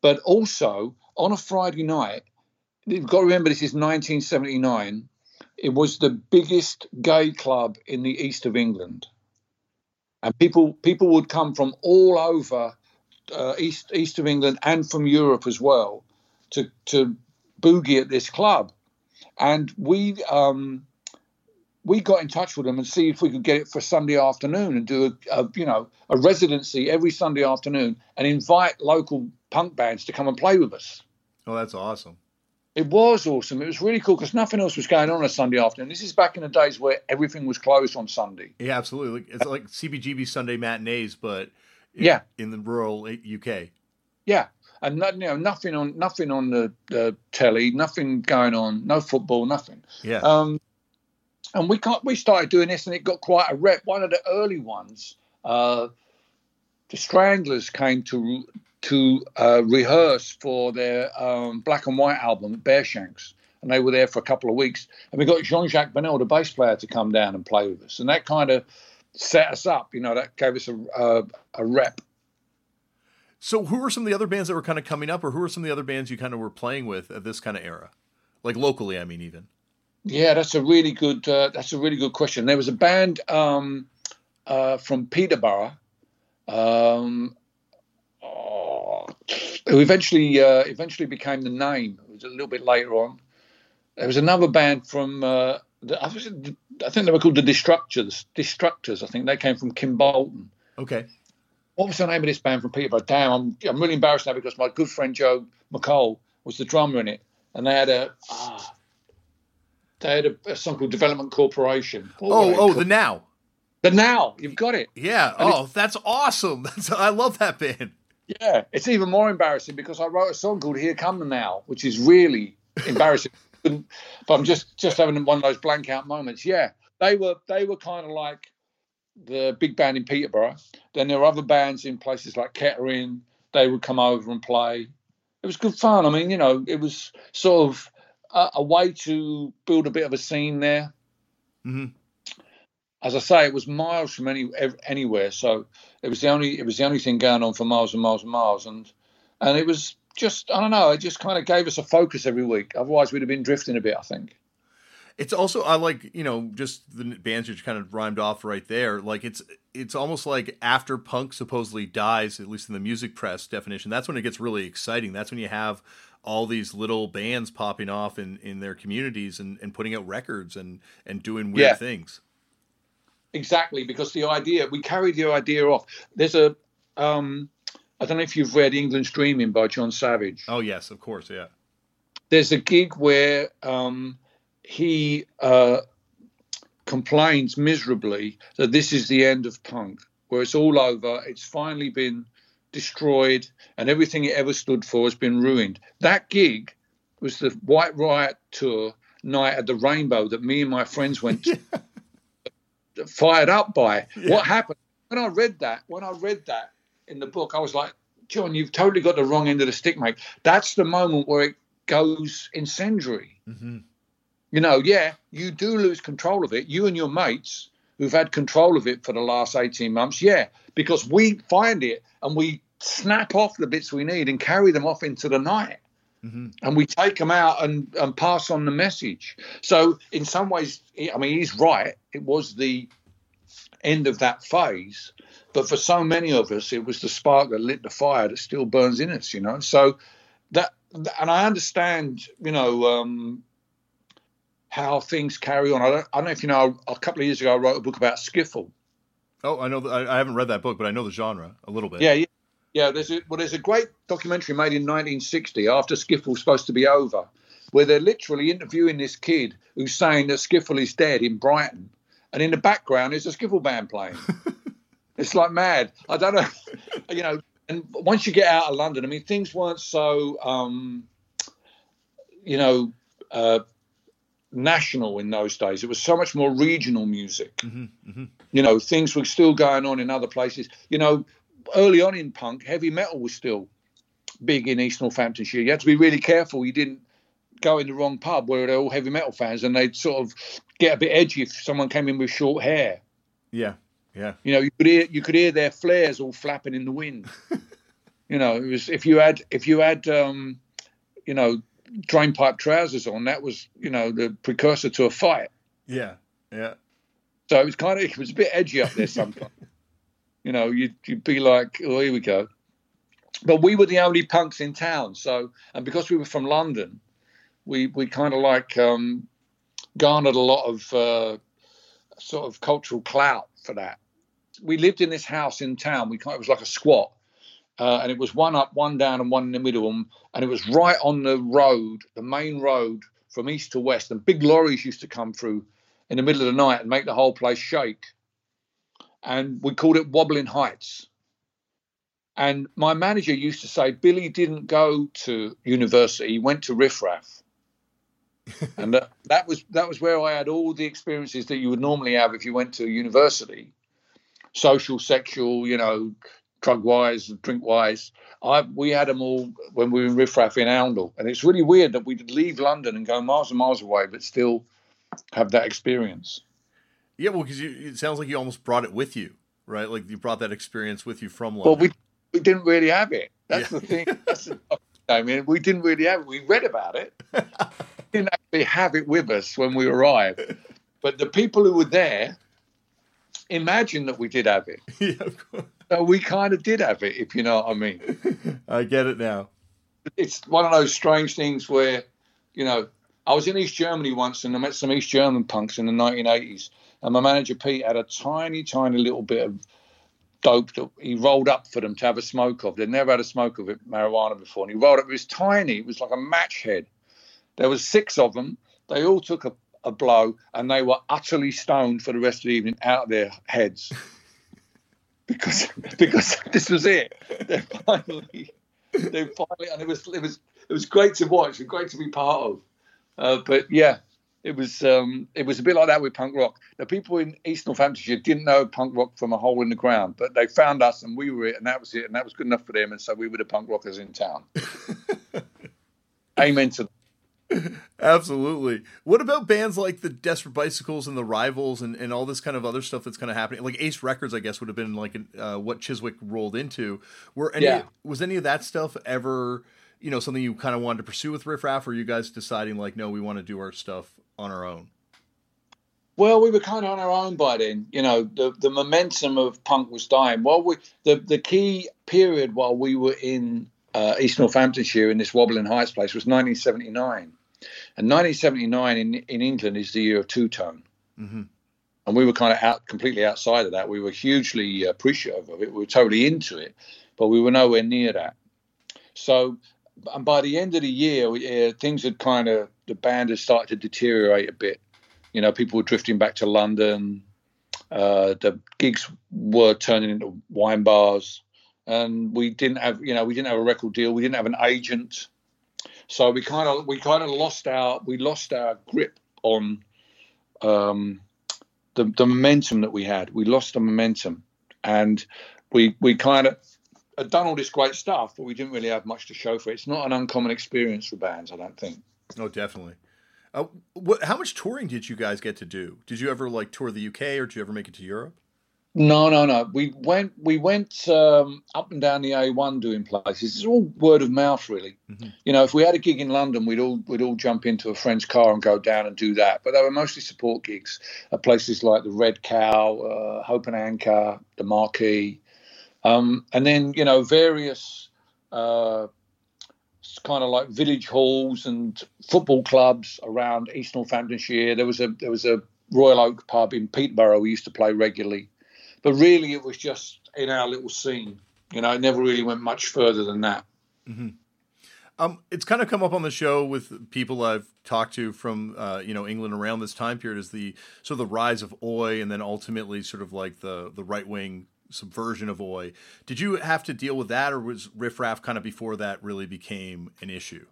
But also on a Friday night, you've got to remember this is 1979. It was the biggest gay club in the east of England. and people people would come from all over uh, east east of England and from Europe as well to to boogie at this club, and we um, we got in touch with them and see if we could get it for Sunday afternoon and do a, a, you know a residency every Sunday afternoon and invite local punk bands to come and play with us. Oh, that's awesome. It was awesome. It was really cool because nothing else was going on on a Sunday afternoon. This is back in the days where everything was closed on Sunday. Yeah, absolutely. It's like CBGB Sunday matinees, but yeah, in the rural UK. Yeah, and you know nothing on nothing on the, the telly, nothing going on, no football, nothing. Yeah. Um, and we got we started doing this, and it got quite a rep. One of the early ones, uh, the Stranglers came to to uh, rehearse for their um, black and white album, Bearshanks, and they were there for a couple of weeks. And we got Jean-Jacques Burnel, the bass player, to come down and play with us, and that kind of set us up. You know, that gave us a a, a rep. So, who are some of the other bands that were kind of coming up, or who are some of the other bands you kind of were playing with at this kind of era, like locally? I mean, even. Yeah, that's a really good. Uh, that's a really good question. There was a band um, uh, from Peterborough, um, oh, who eventually uh, eventually became the name. It was a little bit later on. There was another band from. Uh, the, I think they were called the Destructors. Destructors. I think they came from Kimbolton. Okay. What was the name of this band from Peterborough? Damn, I'm I'm really embarrassed now because my good friend Joe McCall was the drummer in it, and they had a. Ah, they had a, a song called Development Corporation. What oh, oh, the Now. The Now, you've got it. Yeah. And oh, that's awesome. That's, I love that band. Yeah, it's even more embarrassing because I wrote a song called "Here Come the Now," which is really embarrassing. but I'm just just having one of those blank out moments. Yeah, they were they were kind of like the big band in Peterborough. Then there were other bands in places like Kettering. They would come over and play. It was good fun. I mean, you know, it was sort of a, a way to build a bit of a scene there. Mm-hmm. As I say, it was miles from any anywhere, so it was the only it was the only thing going on for miles and miles and miles, and and it was just I don't know, it just kind of gave us a focus every week. Otherwise, we'd have been drifting a bit, I think. It's also I like you know just the bands you kind of rhymed off right there. Like it's it's almost like after punk supposedly dies, at least in the music press definition. That's when it gets really exciting. That's when you have all these little bands popping off in, in their communities and, and putting out records and, and doing weird yeah. things. Exactly, because the idea we carry the idea off. There's a um, I don't know if you've read England's Dreaming by Jon Savage. Oh yes, of course, yeah. There's a gig where um, he uh, complains miserably that this is the end of punk, where it's all over. It's finally been destroyed, and everything it ever stood for has been ruined. That gig was the White Riot tour night at the Rainbow that me and my friends went to, fired up by. Yeah. What happened when I read that? When I read that in the book, I was like, Jon, you've totally got the wrong end of the stick, mate. That's the moment where it goes incendiary. Mm-hmm. You know, yeah, you do lose control of it. You and your mates who've had control of it for the last 18 months, yeah, because we find it and we snap off the bits we need and carry them off into the night. Mm-hmm. And we take them out and, and pass on the message. So, in some ways, I mean, he's right. It was the end of that phase. But for so many of us, it was the spark that lit the fire that still burns in us, you know? So, that, and I understand, you know, um, how things carry on. I don't, I don't know if you know, a couple of years ago, I wrote a book about skiffle. Oh, I know. The, I, I haven't read that book, but I know the genre a little bit. Yeah, yeah. Yeah, there's a, well, there's a great documentary made in 1960 after Skiffle was supposed to be over, where they're literally interviewing this kid who's saying that Skiffle is dead in Brighton, and in the background is a Skiffle band playing. it's like mad. I don't know, you know. And once you get out of London, I mean, things weren't so, um, you know, uh, national in those days. It was so much more regional music. Mm-hmm, mm-hmm. You know, things were still going on in other places. You know, early on in punk, heavy metal was still big in East Northamptonshire. You had to be really careful. You didn't go in the wrong pub where they're all heavy metal fans and they'd sort of get a bit edgy if someone came in with short hair. Yeah, yeah. You know, you could hear you could hear their flares all flapping in the wind. you know, it was if you had if you had um, you know drain pipe trousers on, that was you know the precursor to a fight. Yeah, yeah. So it was kind of it was a bit edgy up there sometimes. You know, you'd, you'd be like, oh, here we go. But we were the only punks in town. So, and because we were from London, we, we kind of like um, garnered a lot of uh, sort of cultural clout for that. We lived in this house in town. We kind of, it was like a squat. Uh, and it was one up, one down, and one in the middle. And, and it was right on the road, the main road from east to west. And big lorries used to come through in the middle of the night and make the whole place shake. And we called it Wobbling Heights. And my manager used to say Billy didn't go to university; he went to riffraff. And that, that was that was where I had all the experiences that you would normally have if you went to university, social, sexual, you know, drug wise, drink wise. I we had them all when we were in Riff Raff in Oundle, and it's really weird that we'd leave London and go miles and miles away, but still have that experience. Yeah, well, because it sounds like you almost brought it with you, right? Like you brought that experience with you from London. Well, we we didn't really have it. That's yeah. the thing. That's the, I mean, we didn't really have it. We read about it. didn't actually have it with us when we arrived. But the people who were there imagined that we did have it. Yeah, of course. So we kind of did have it, if you know what I mean. I get it now. It's one of those strange things where, you know, I was in East Germany once and I met some East German punks in the 1980s. And my manager Pete had a tiny, tiny little bit of dope that he rolled up for them to have a smoke of. They'd never had a smoke of it, marijuana before. And he rolled up, it was tiny, it was like a match head. There was six of them. They all took a, a blow and they were utterly stoned for the rest of the evening out of their heads. because because this was it. They finally they finally and it was it was it was great to watch and great to be part of. Uh, but yeah, it was um, it was a bit like that with punk rock. The people in East Northamptonshire didn't know punk rock from a hole in the ground, but they found us and we were it, and that was it, and that was good enough for them, and so we were the punk rockers in town. Amen to. That. Absolutely. What about bands like the Desperate Bicycles and the Rivals and, and all this kind of other stuff that's kind of happening? Like Ace Records, I guess, would have been like uh, what Chiswick rolled into. Were any yeah. was any of that stuff ever? you know something you kind of wanted to pursue with Riff Raff, or you guys deciding like, no, we want to do our stuff on our own? Well, we were kind of on our own by then. You know, the the momentum of punk was dying. While we the the key period while we were in uh, East Northamptonshire in this Wobbling Heights place was 1979, and 1979 in in England is the year of two tone. Mm-hmm. And we were kind of out completely outside of that. We were hugely appreciative of it. We were totally into it, but we were nowhere near that. So and by the end of the year, uh, things had kind of the band had started to deteriorate a bit. You know, people were drifting back to London. Uh, the gigs were turning into wine bars, and we didn't have, you know, we didn't have a record deal. We didn't have an agent, so we kind of we kind of lost our we lost our grip on um, the the momentum that we had. We lost the momentum, and we we kind of had done all this great stuff, but we didn't really have much to show for it. It's not an uncommon experience for bands, I don't think. Oh, definitely. Uh, what, how much touring did you guys get to do? Did you ever like tour the UK, or did you ever make it to Europe? No, no, no. We went we went um, up and down the A1 doing places. It's all word of mouth, really. Mm-hmm. You know, if we had a gig in London, we'd all we'd all jump into a friend's car and go down and do that. But they were mostly support gigs at places like the Red Cow, uh, Hope and Anchor, the Marquee, um, and then, you know, various uh, kind of like village halls and football clubs around East Northamptonshire. There was a there was a Royal Oak pub in Peterborough we used to play regularly, but really it was just in our little scene. You know, it never really went much further than that. Mm-hmm. Um, it's kind of come up on the show with people I've talked to from uh, you know England around this time period is the sort of the rise of Oi and then ultimately sort of like the the right wing subversion of Oi. Did you have to deal with that, or was riffraff kind of before that really became an issue?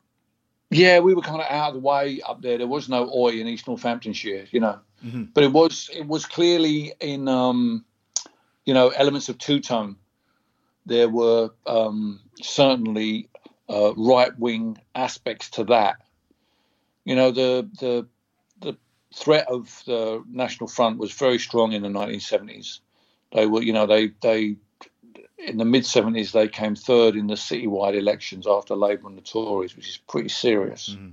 Yeah, we were kind of out of the way up there. There was no Oi in East Northamptonshire, you know, mm-hmm. but it was it was clearly in um, you know elements of two tone. There were um, certainly uh, right wing aspects to that. You know, the the the threat of the National Front was very strong in the 1970s. They were, you know, they they in the mid 70s they came third in the citywide elections after Labour and the Tories, which is pretty serious. Mm.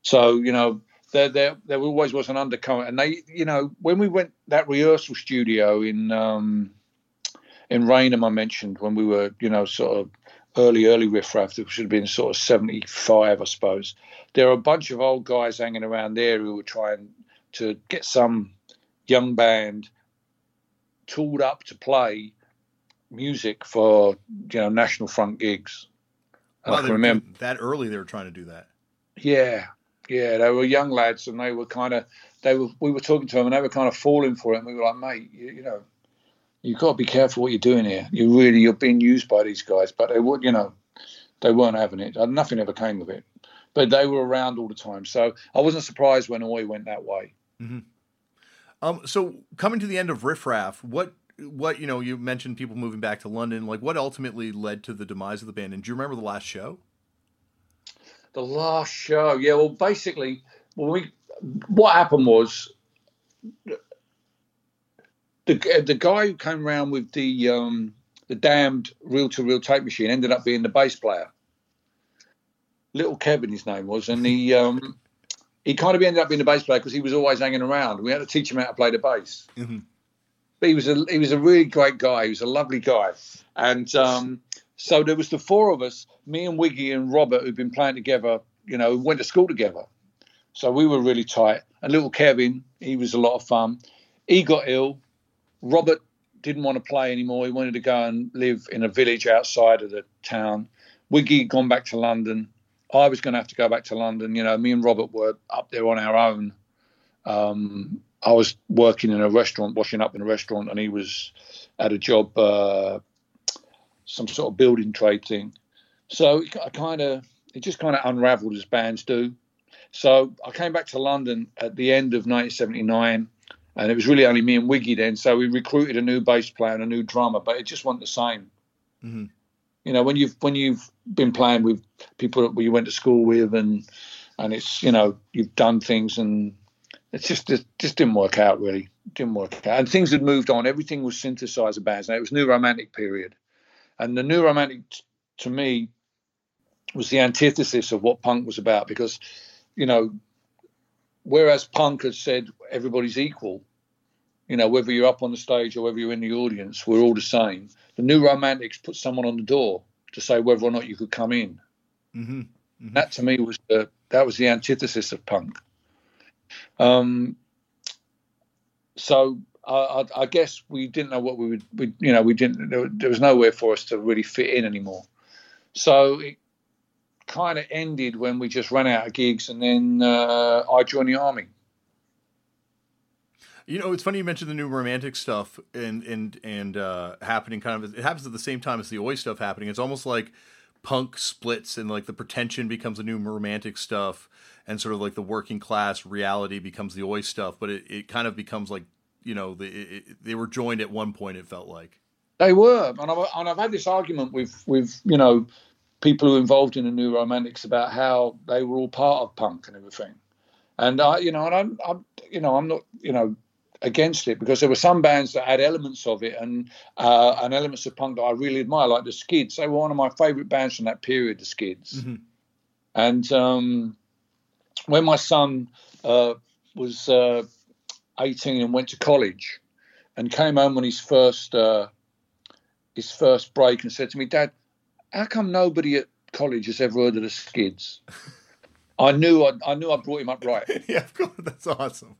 So you know there there there always was an undercurrent, and they you know when we went that rehearsal studio in um, in Rainham I mentioned when we were, you know, sort of early, early riffraff, which should have been sort of 75, I suppose. There are a bunch of old guys hanging around there who were trying to get some young band tooled up to play music for, you know, National Front gigs. Wow, I can remember that early they were trying to do that. Yeah, yeah, they were young lads, and they were kind of they were. We were talking to them, and they were kind of falling for it. And we were like, mate, you, you know, you've got to be careful what you're doing here. You really you're being used by these guys, but they would, you know, they weren't having it. Nothing ever came of it, but they were around all the time. So I wasn't surprised when Oi went that way. Mm-hmm. Um, so coming to the end of Riff Raff, what what you know you mentioned people moving back to London. Like what ultimately led to the demise of the band? And do you remember the last show? The last show, yeah. Well, basically, we what happened was the the guy who came around with the um, the damned reel to reel tape machine ended up being the bass player. Little Kevin, his name was, and he um, he kind of ended up being the bass player because he was always hanging around. We had to teach him how to play the bass. Mm-hmm. But he was a he was a really great guy. He was a lovely guy, and um, so there was the four of us, me and Wiggy and Robert, who'd been playing together. You know, went to school together, so we were really tight. And little Kevin, he was a lot of fun. He got ill Robert didn't want to play anymore. He wanted to go and live in a village outside of the town. Wiggy had gone back to London. I was going to have to go back to London. You know, me and Robert were up there on our own. Um, I was working in a restaurant, washing up in a restaurant, and he was at a job, uh, some sort of building trade thing. So I kind of, it just kind of unravelled as bands do. So I came back to London at the end of 1979 and it was really only me and Wiggy then. So we recruited a new bass player and a new drummer, but it just wasn't the same. Mm-hmm. You know, when you've when you've been playing with people that you went to school with, and and it's you know you've done things, and it's just it just didn't work out really. didn't work out, and things had moved on. Everything was synthesizer bands. Now it was new romantic period, and the new romantic t- to me was the antithesis of what punk was about because you know whereas punk had said everybody's equal, you know, whether you're up on the stage or whether you're in the audience, we're all the same. The New Romantics put someone on the door to say whether or not you could come in. Mm-hmm. Mm-hmm. That to me was the that was the antithesis of punk. Um, so I, I, guess we didn't know what we would, we, you know, we didn't. There, there was nowhere for us to really fit in anymore. So it, kind of ended when we just ran out of gigs, and then uh, I joined the army. You know, it's funny you mentioned the new romantic stuff and and and uh, happening kind of. It happens at the same time as the oi stuff happening. It's almost like punk splits and like the pretension becomes the new romantic stuff, and sort of like the working class reality becomes the oi stuff. But it, it kind of becomes like you know the, it, they were joined at one point. It felt like they were, and I've, and I've had this argument with with you know people who were involved in the New Romantics about how they were all part of punk and everything. And I, you know, and I'm, I'm, you know, I'm not, you know, against it because there were some bands that had elements of it and uh, and elements of punk that I really admire, like the Skids. They were one of my favourite bands from that period, the Skids. Mm-hmm. And um, when my son uh, was uh, 18 and went to college and came home on his first uh, his first break and said to me, "Dad, how come nobody at college has ever heard of the Skids? I knew I, I, knew I brought him up right. yeah, of course, that's awesome.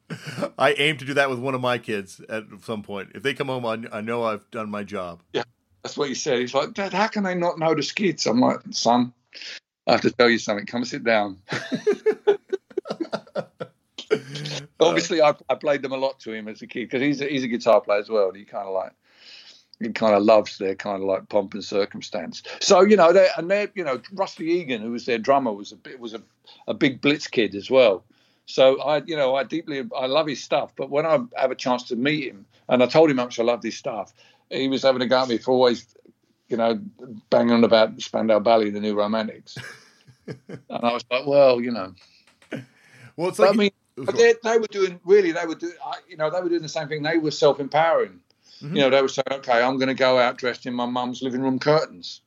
I aim to do that with one of my kids at some point. If they come home, I, I know I've done my job. Yeah, that's what he said. He's like, Dad, how can they not know the Skids? I'm like, son, I have to tell you something. Come sit down. Obviously, I, I, played them a lot to him as a kid because he's a, he's a guitar player as well. And he kind of like kind of loves their kind of like pomp and circumstance. So you know, they and they you know Rusty Egan, who was their drummer, was a bit was a, a big blitz kid as well. So I you know I deeply I love his stuff, but when I have a chance to meet him, and I told him how much I loved his stuff, he was having a go at me for always you know banging on about Spandau Ballet, the New Romantics, and I was like, well, you know. Well, it's like. I mean, but they, they, were doing really. They were doing, you know, they were doing the same thing. They were self-empowering. Mm-hmm. You know, they were saying, okay, I'm going to go out dressed in my mum's living room curtains.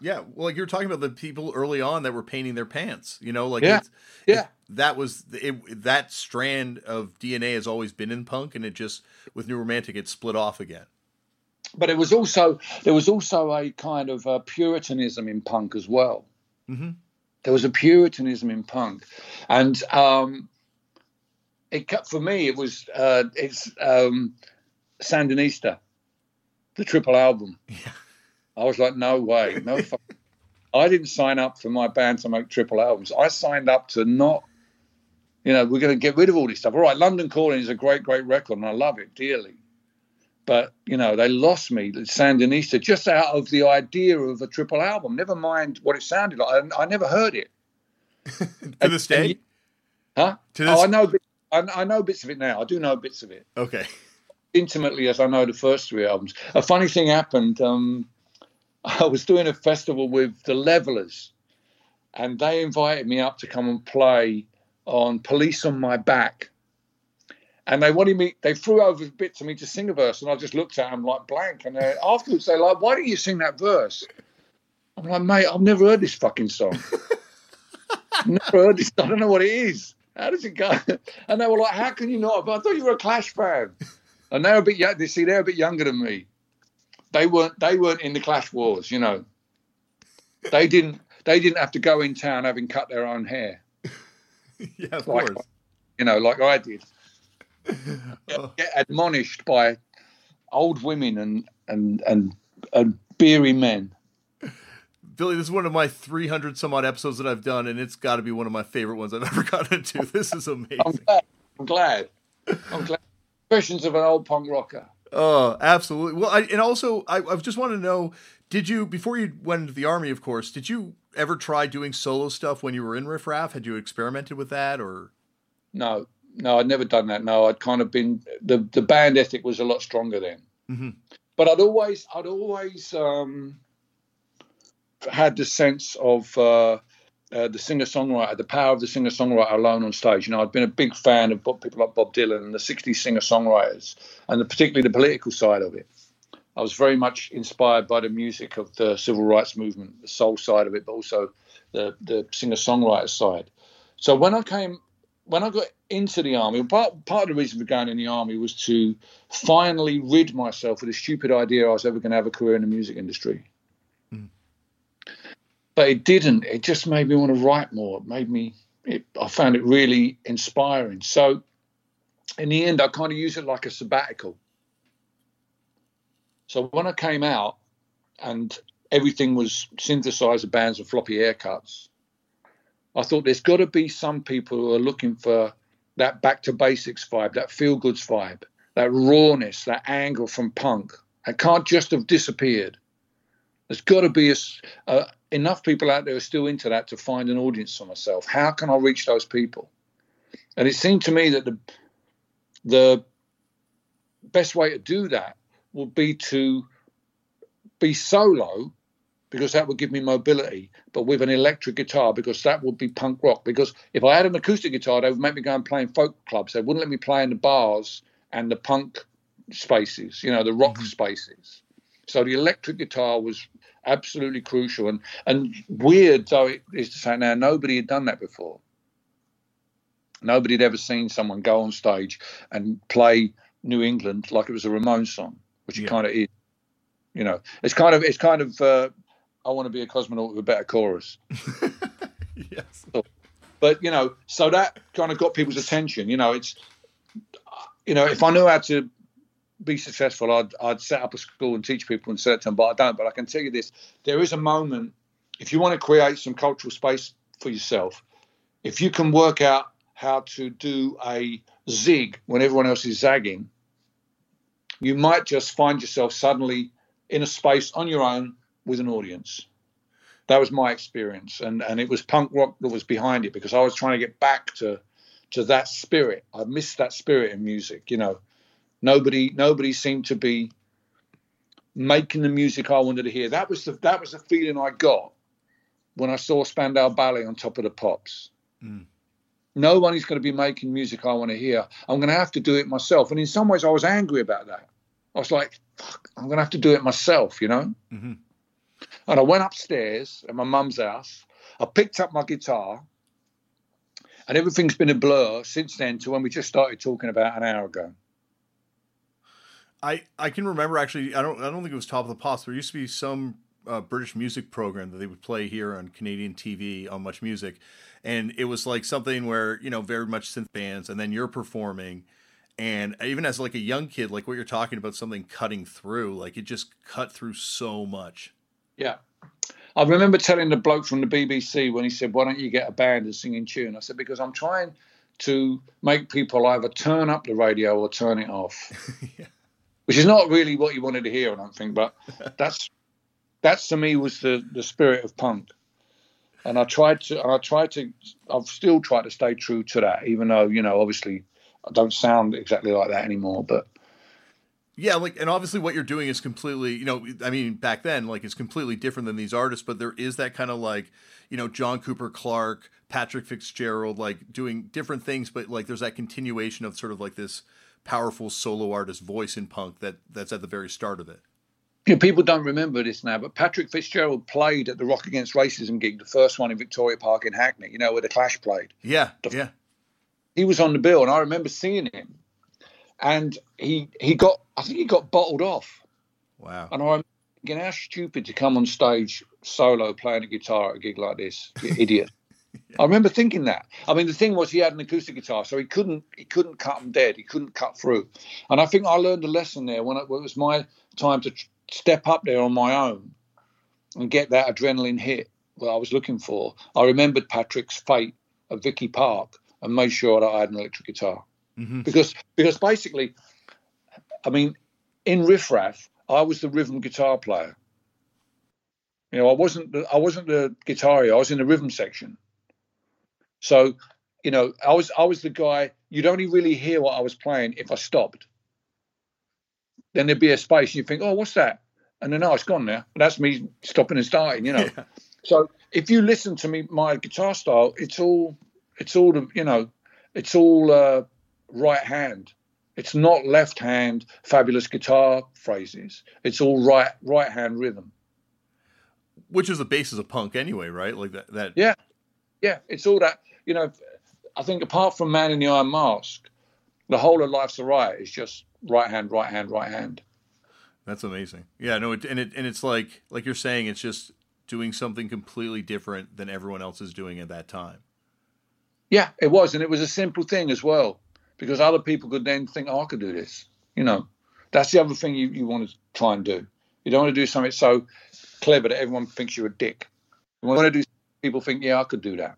Yeah, well, like you were talking about the people early on that were painting their pants. You know, like yeah, yeah, that was it, that strand of DNA has always been in punk, and it just with New Romantic it split off again. but it was also there was also a kind of uh, puritanism in punk as well. Mm-hmm. There was a puritanism in punk, and um, it cut for me it was uh, it's um, Sandinista, the triple album. Yeah. I was like, no way, no. I didn't sign up for my band to make triple albums. I signed up to not, you know, we're going to get rid of all this stuff. All right, London Calling is a great, great record, and I love it dearly. But you know, they lost me, Sandinista, just out of the idea of a triple album. Never mind what it sounded like. I, I never heard it. to this day, and, huh? To this... Oh, I know. I, I know bits of it now. I do know bits of it. Okay. Intimately, as I know the first three albums. A funny thing happened. Um, I was doing a festival with the Levellers, and they invited me up to come and play on Police on My Back. And they wanted me, they threw over a bit to me to sing a verse, and I just looked at them like blank. And they, afterwards, they're like, Why don't you sing that verse? I'm like, Mate, I've never heard this fucking song. never heard this. I don't know what it is. How does it go? And they were like, How can you not? But I thought you were a Clash fan. And they're a bit young. They see they're a bit younger than me they weren't they weren't in the clash wars, you know. They didn't they didn't have to go in town having cut their own hair. yeah, of like, course. You know, like I did. Get, oh. get admonished by old women and and and and beery men. Billy, this is one of my 300 some odd episodes that I've done, and it's got to be one of my favorite ones I've ever gotten into. This is amazing. I'm glad. I'm glad. I'm glad. Questions of an old punk rocker. Oh, absolutely. Well, I, and also, I, I just want to know did you, before you went into the army, of course, did you ever try doing solo stuff when you were in Riff Raff? Had you experimented with that or? No, no, I'd never done that. No, I'd kind of been, the, the band ethic was a lot stronger then. Mm-hmm. But I'd always, I'd always um, had the sense of, uh, uh, the singer songwriter, the power of the singer songwriter alone on stage. You know, I'd been a big fan of people like Bob Dylan and the 60s singer songwriters, and the, particularly the political side of it. I was very much inspired by the music of the civil rights movement, the soul side of it, but also the, the singer songwriter side. So when I came, when I got into the army, part, part of the reason for going in the army was to finally rid myself of the stupid idea I was ever going to have a career in the music industry but it didn't. It just made me want to write more. It made me. It, I found it really inspiring. So, in the end, I kind of use it like a sabbatical. So when I came out, and everything was synthesizer bands and floppy haircuts, I thought there's got to be some people who are looking for that back to basics vibe, that Feelgoods vibe, that rawness, that anger from punk. It can't just have disappeared. There's got to be a, a, enough people out there who are still into that to find an audience for myself. How can I reach those people? And it seemed to me that the the best way to do that would be to be solo because that would give me mobility, but with an electric guitar because that would be punk rock. Because if I had an acoustic guitar, they would make me go and play in folk clubs. They wouldn't let me play in the bars and the punk spaces, you know, the rock mm-hmm. spaces. So the electric guitar was absolutely crucial. And and weird though it is to say now, nobody had done that before. Nobody had ever seen someone go on stage and play New England like it was a Ramon song, which yeah. it kind of is. You know, it's kind of it's kind of uh, I want to be a cosmonaut with a better chorus. yes. So, but you know, so that kind of got people's attention. You know, it's you know, if I knew how to be successful, I'd, I'd set up a school and teach people and certain, but I don't. But I can tell you this there is a moment, if you want to create some cultural space for yourself, if you can work out how to do a zig when everyone else is zagging, you might just find yourself suddenly in a space on your own with an audience. That was my experience, and and it was punk rock that was behind it because I was trying to get back to to that spirit. I missed that spirit in music, you know. Nobody nobody seemed to be making the music I wanted to hear. That was the that was the feeling I got when I saw Spandau Ballet on top of the pops. Mm. No one is going to be making music I want to hear. I'm going to have to do it myself. And in some ways, I was angry about that. I was like, Fuck, I'm going to have to do it myself, you know? Mm-hmm. And I went upstairs at my mum's house. I picked up my guitar, and everything's been a blur since then to when we just started talking about an hour ago. I I can remember actually. I don't I don't think it was Top of the Pops. There used to be some uh, British music program that they would play here on Canadian TV on Much Music, and it was like something where you know very much synth bands, and then you're performing, and even as like a young kid, like what you're talking about, something cutting through, like it just cut through so much. Yeah. I remember telling the bloke from the BBC when he said, "Why don't you get a band and sing in tune?" I said, "Because I'm trying to make people either turn up the radio or turn it off." yeah. Which is not really what you wanted to hear, I don't think, but that's that's to me was the the spirit of punk. And I tried to, I tried to, I've still tried to stay true to that, even though you know, obviously, I don't sound exactly like that anymore. But yeah, like, and obviously, what you're doing is completely, you know, I mean, back then, like, it's completely different than these artists, but there is that kind of like, you know, John Cooper Clarke, Patrick Fitzgerald, like doing different things, but like, there's that continuation of sort of like this powerful solo artist voice in punk that that's at the very start of it. You know, people don't remember this now, but Patrick Fitzgerald played at the Rock Against Racism gig, the first one in Victoria Park in Hackney, you know, where the Clash played. Yeah, the, yeah. He was on the bill, and I remember seeing him, and he he got, I think he got bottled off. Wow. And I'm thinking, how stupid to come on stage solo playing a guitar at a gig like this, you idiot. I remember thinking that. I mean, the thing was he had an acoustic guitar, so he couldn't he couldn't cut them dead. He couldn't cut through. And I think I learned a lesson there when it, when it was my time to step up there on my own and get that adrenaline hit that I was looking for, I remembered Patrick's fate at Vicky Park and made sure that I had an electric guitar. Mm-hmm. Because because basically, I mean, in Riff Raff, I was the rhythm guitar player. You know, I wasn't the, I wasn't the guitar. I was in the rhythm section. So, you know, I was I was the guy. You'd only really hear what I was playing if I stopped then there'd be a space and you think, oh, what's that? And then, oh, it's gone now. That's me stopping and starting, you know. Yeah. So if you listen to me, my guitar style, it's all, it's all, the, you know, it's all uh, right hand. It's not left hand fabulous guitar phrases. It's all right right hand rhythm. Which is the basis of punk anyway, right? Like that. That. Yeah, yeah. It's all that. You know, I think apart from Man in the Iron Mask, the whole of Life's a Riot is just right hand, right hand, right hand. That's amazing. Yeah, no, it, and it and it's like like you're saying, it's just doing something completely different than everyone else is doing at that time. Yeah, it was, and it was a simple thing as well, because other people could then think, "Oh, I could do this." You know, that's the other thing you, you want to try and do. You don't want to do something so clever that everyone thinks you're a dick. You want to do people think, "Yeah, I could do that."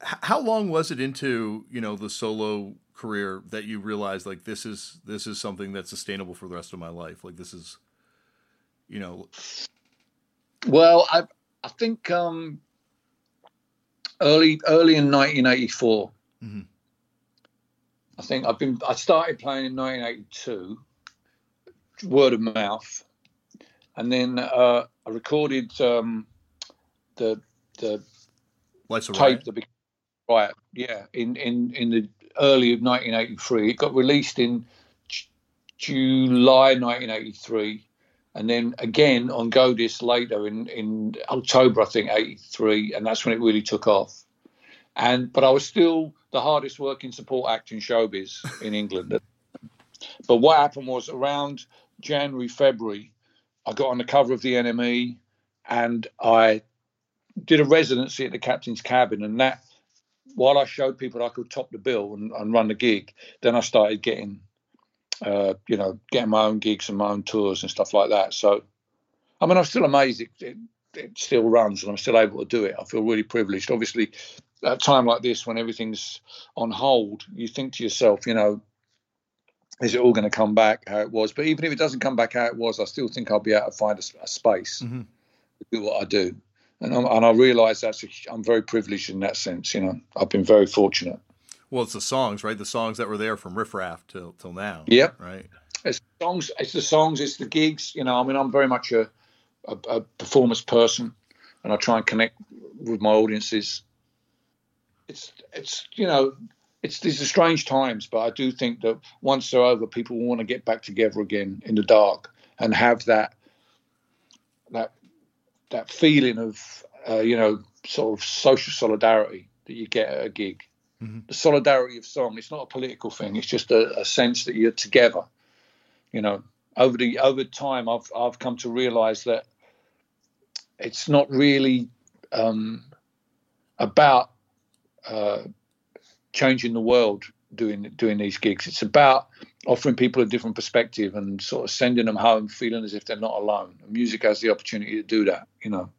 How long was it into you know the solo career that you realized like this is this is something that's sustainable for the rest of my life like this is you know well i i think um early early in 1984 mm-hmm. i think i've been i started playing in 1982 word of mouth and then uh i recorded um the the Life's tape that right yeah in in in the early of 1983. It got released in July 1983, and then again on Go Disc later in in October I think 83, and that's when it really took off. And but I was still the hardest working support act in showbiz in England. but what happened was around January February, I got on the cover of the NME, and I did a residency at the captain's cabin, and that while I showed people I could top the bill and, and run the gig, then I started getting, uh, you know, getting my own gigs and my own tours and stuff like that. So, I mean, I'm still amazed it, it, it still runs and I'm still able to do it. I feel really privileged. Obviously, at a time like this when everything's on hold, you think to yourself, you know, is it all going to come back how it was? But even if it doesn't come back how it was, I still think I'll be able to find a, a space mm-hmm. to do what I do and, and I realise that's a, I'm very privileged in that sense. You know, I've been very fortunate. Well, it's the songs, right? The songs that were there from Riff Raff till till now. Yeah, right. It's songs. It's the songs. It's the gigs. You know, I mean, I'm very much a, a, a performance person, and I try and connect with my audiences. It's it's you know it's these are strange times, but I do think that once they're over, people will want to get back together again in the dark and have that that that feeling of uh, you know sort of social solidarity that you get at a gig. Mm-hmm. The solidarity of song. It's not a political thing. It's just a, a sense that you're together You know, over the over time, I've I've come to realise that it's not really um, about uh, changing the world doing doing these gigs. It's about offering people a different perspective and sort of sending them home feeling as if they're not alone. And music has the opportunity to do that, you know.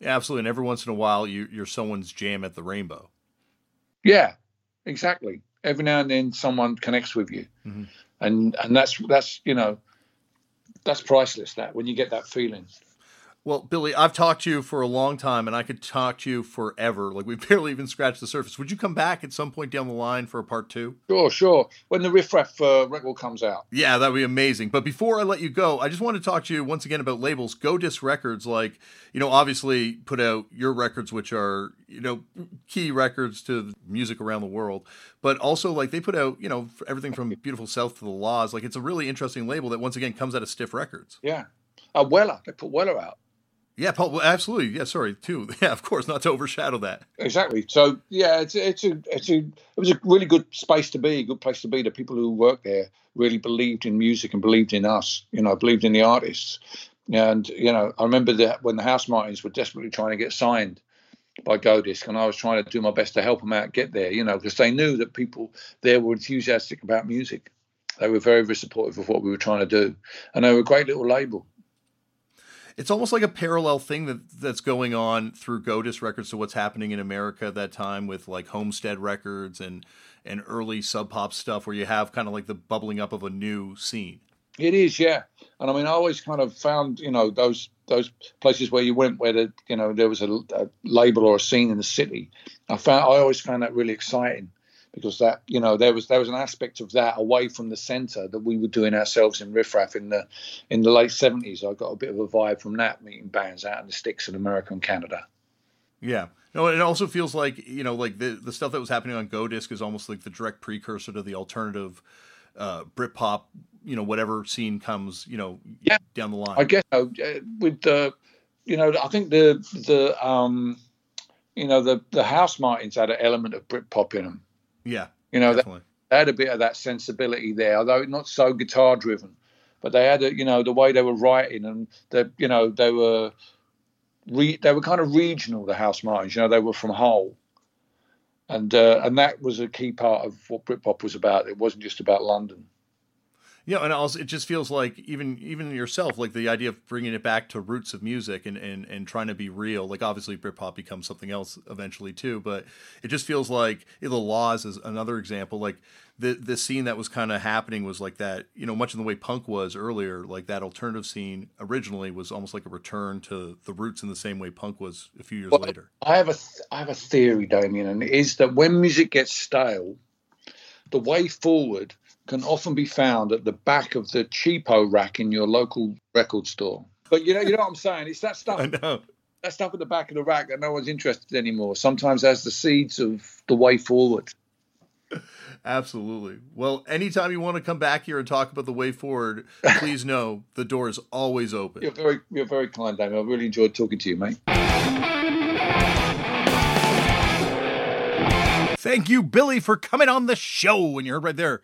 Yeah, absolutely. And every once in a while, you, you're someone's jam at the Rainbow. Yeah, exactly. Every now and then, someone connects with you, mm-hmm. and and that's that's you know, that's priceless. That when you get that feeling. Well, Billy, I've talked to you for a long time, and I could talk to you forever. Like we barely even scratched the surface. Would you come back at some point down the line for a part two? Sure, sure. When the Riff Raff uh, record comes out. Yeah, that'd be amazing. But before I let you go, I just want to talk to you once again about labels. Go Disc Records, like you know, obviously put out your records, which are you know key records to music around the world. But also, like they put out you know everything from Beautiful South to the La's. Like it's a really interesting label that once again comes out of Stiff Records. Yeah. Uh, Weller, they put Weller out. Yeah, Paul, absolutely. Yeah, sorry, too. Yeah, of course, not to overshadow that. Exactly. So, yeah, it's it's a it's a it was a really good space to be, a good place to be. The people who worked there really believed in music and believed in us. You know, believed in the artists. And you know, I remember that when the Housemartins were desperately trying to get signed by Go-Disc, and I was trying to do my best to help them out get there. You know, because they knew that people there were enthusiastic about music. They were very, very supportive of what we were trying to do, and they were a great little label it's almost like a parallel thing that that's going on through Go Disc Records to what's happening in America at that time with like Homestead Records and and early sub pop stuff where you have kind of like the bubbling up of a new scene. It is, yeah. And I mean, I always kind of found, you know, those those places where you went where the, you know, there was a, a label or a scene in the city. I found I always found that really exciting because that you know there was there was an aspect of that away from the centre that we were doing ourselves in Riff Raff in the in the late seventies. I got a bit of a vibe from that meeting bands out in the sticks in America and Canada. Yeah. No, it also feels like you know, like the the stuff that was happening on Go Disc is almost like the direct precursor to the alternative uh, Britpop, you know, whatever scene comes, you know, yeah. down the line. I guess uh, with the, you know, I think the the um, you know, the the Housemartins had an element of Britpop in them. Yeah, you know, they, they, had a bit of that sensibility there, although not so guitar driven. But they had, a, you know, the way they were writing, and the, you know, they were, re, they were kind of regional. The Housemartins, you know, they were from Hull, and uh, and that was a key part of what Britpop was about. It wasn't just about London. Yeah, and also it just feels like even even yourself, like the idea of bringing it back to roots of music and and and trying to be real. Like obviously Britpop becomes something else eventually too, but it just feels like the La's is another example. Like the the scene that was kind of happening was like that, you know, much in the way punk was earlier. Like that alternative scene originally was almost like a return to the roots in the same way punk was a few years well, later. I have a th- I have a theory, Damian, and it is that when music gets stale, the way forward can often be found at the back of the cheapo rack in your local record store. But you know, you know what I'm saying? It's that stuff. I know. That stuff at the back of the rack that no one's interested anymore. Sometimes has the seeds of the way forward. Absolutely. Well, anytime you want to come back here and talk about the way forward, please know the door is always open. You're very, you're very kind, Damian. I really enjoyed talking to you, mate. Thank you, Billy, for coming on the show. And you heard right there,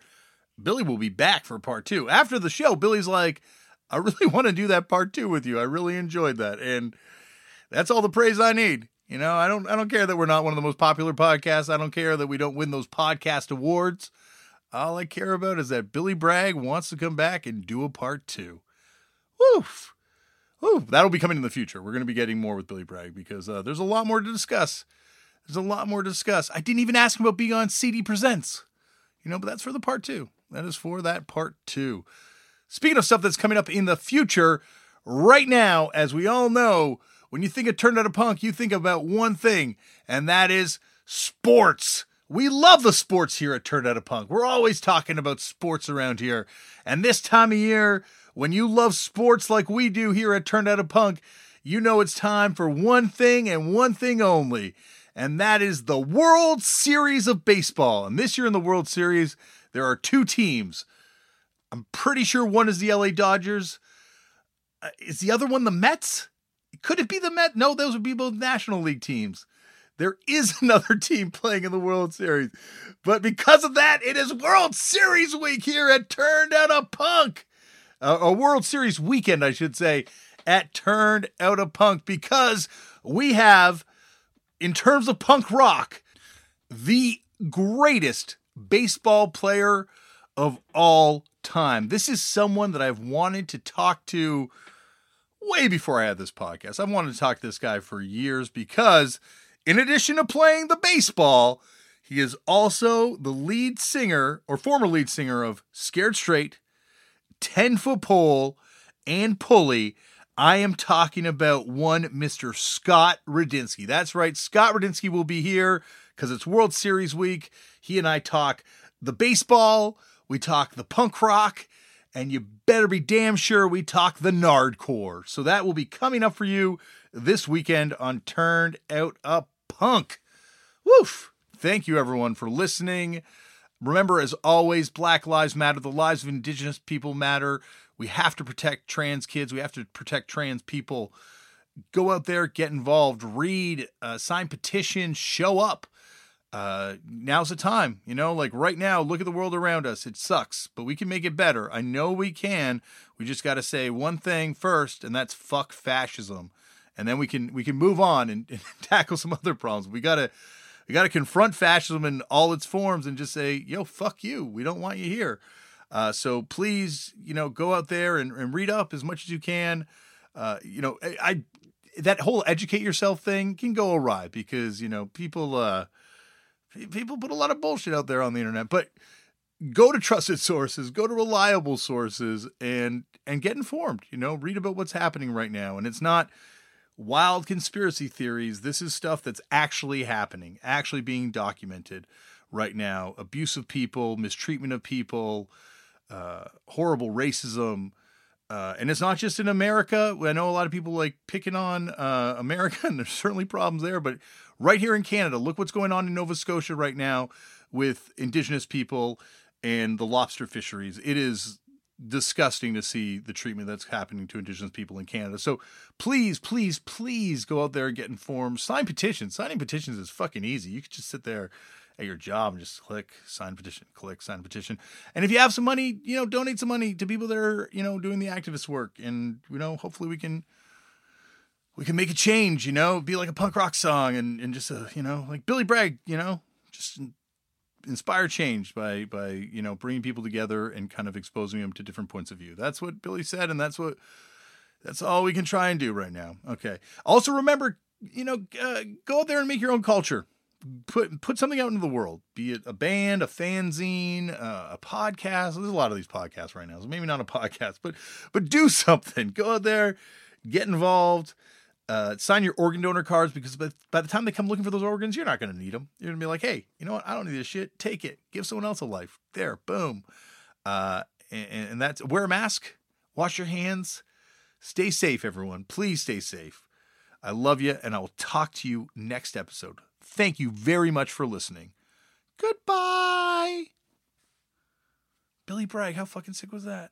Billy will be back for part two. After the show, Billy's like, I really want to do that part two with you. I really enjoyed that. And that's all the praise I need. You know, I don't I don't care that we're not one of the most popular podcasts. I don't care that we don't win those podcast awards. All I care about is that Billy Bragg wants to come back and do a part two. Woof. Woo. That'll be coming in the future. We're going to be getting more with Billy Bragg because uh, there's a lot more to discuss. There's a lot more to discuss. I didn't even ask him about being on CD Presents. You know, but that's for the part two. That is for that part two. Speaking of stuff that's coming up in the future, right now, as we all know, when you think of Turned Out a Punk, you think about one thing, and that is sports. We love the sports here at Turned Out a Punk. We're always talking about sports around here. And this time of year, when you love sports like we do here at Turned Out a Punk, you know it's time for one thing and one thing only, and that is the World Series of Baseball. And this year in the World Series, there are two teams. I'm pretty sure one is the LA Dodgers. Uh, is the other one the Mets? Could it be the Mets? No, those would be both National League teams. There is another team playing in the World Series. But because of that, it is World Series week here at Turned Out a Punk. uh, a World Series weekend, I should say, at Turned Out a Punk because we have, in terms of punk rock, the greatest baseball player of all time. This is someone that I've wanted to talk to way before I had this podcast. I've wanted to talk to this guy for years because, in addition to playing the baseball, he is also the lead singer or former lead singer of Scared Straight, 10 Foot Pole, and Pulley. I am talking about one Mr. Scott Radinsky. That's right, Scott Radinsky will be here because it's World Series week. He and I talk the baseball, we talk the punk rock, and you better be damn sure we talk the Nardcore. So that will be coming up for you this weekend on Turned Out a Punk. Woof! Thank you everyone for listening. Remember, as always, Black Lives Matter. The lives of Indigenous people matter. We have to protect trans kids. We have to protect trans people. Go out there, get involved, read, uh, sign petitions, show up uh, now's the time. You know, like right now, look at the world around us. It sucks, but we can make it better. I know we can. We just got to say one thing first, and that's fuck fascism, and then we can we can move on and, and tackle some other problems. We gotta we gotta confront fascism in all its forms and just say, yo, fuck you. We don't want you here. Uh, so please, you know, go out there and, and read up as much as you can. Uh, you know, I, I that whole educate yourself thing can go awry because you know people. Uh, people put a lot of bullshit out there on the internet, but go to trusted sources, go to reliable sources and and get informed, you know, read about what's happening right now and it's not wild conspiracy theories. This is stuff that's actually happening, actually being documented right now. Abuse of people, mistreatment of people, uh, horrible racism, uh, and it's not just in America. I know a lot of people like picking on uh, America, and there's certainly problems there. But right here in Canada, look what's going on in Nova Scotia right now with Indigenous people and the lobster fisheries. It is disgusting to see the treatment that's happening to Indigenous people in Canada. So please, please, please go out there and get informed. Sign petitions. Signing petitions is fucking easy. You can just sit there at your job and just click sign petition, click sign petition. And if you have some money, you know, donate some money to people that are, you know, doing the activist work. And, you know, hopefully we can we can make a change, you know, be like a punk rock song and, and just a, you know, like Billy Bragg, you know, just inspire change by by, you know, bringing people together and kind of exposing them to different points of view. That's what Billy said and that's what that's all we can try and do right now. Okay. Also remember, you know, uh, go out there and make your own culture put put something out into the world, be it a band, a fanzine, uh, a podcast. There's a lot of these podcasts right now, so maybe not a podcast, but but do something. Go out there, get involved, uh, sign your organ donor cards because by, by the time they come looking for those organs, you're not going to need them. You're going to be like, hey, you know what? I don't need this shit. Take it. Give someone else a life. There, boom. Uh, and, and that's wear a mask, wash your hands, stay safe, everyone. Please stay safe. I love you, and I will talk to you next episode. Thank you very much for listening. Goodbye. Billy Bragg, how fucking sick was that?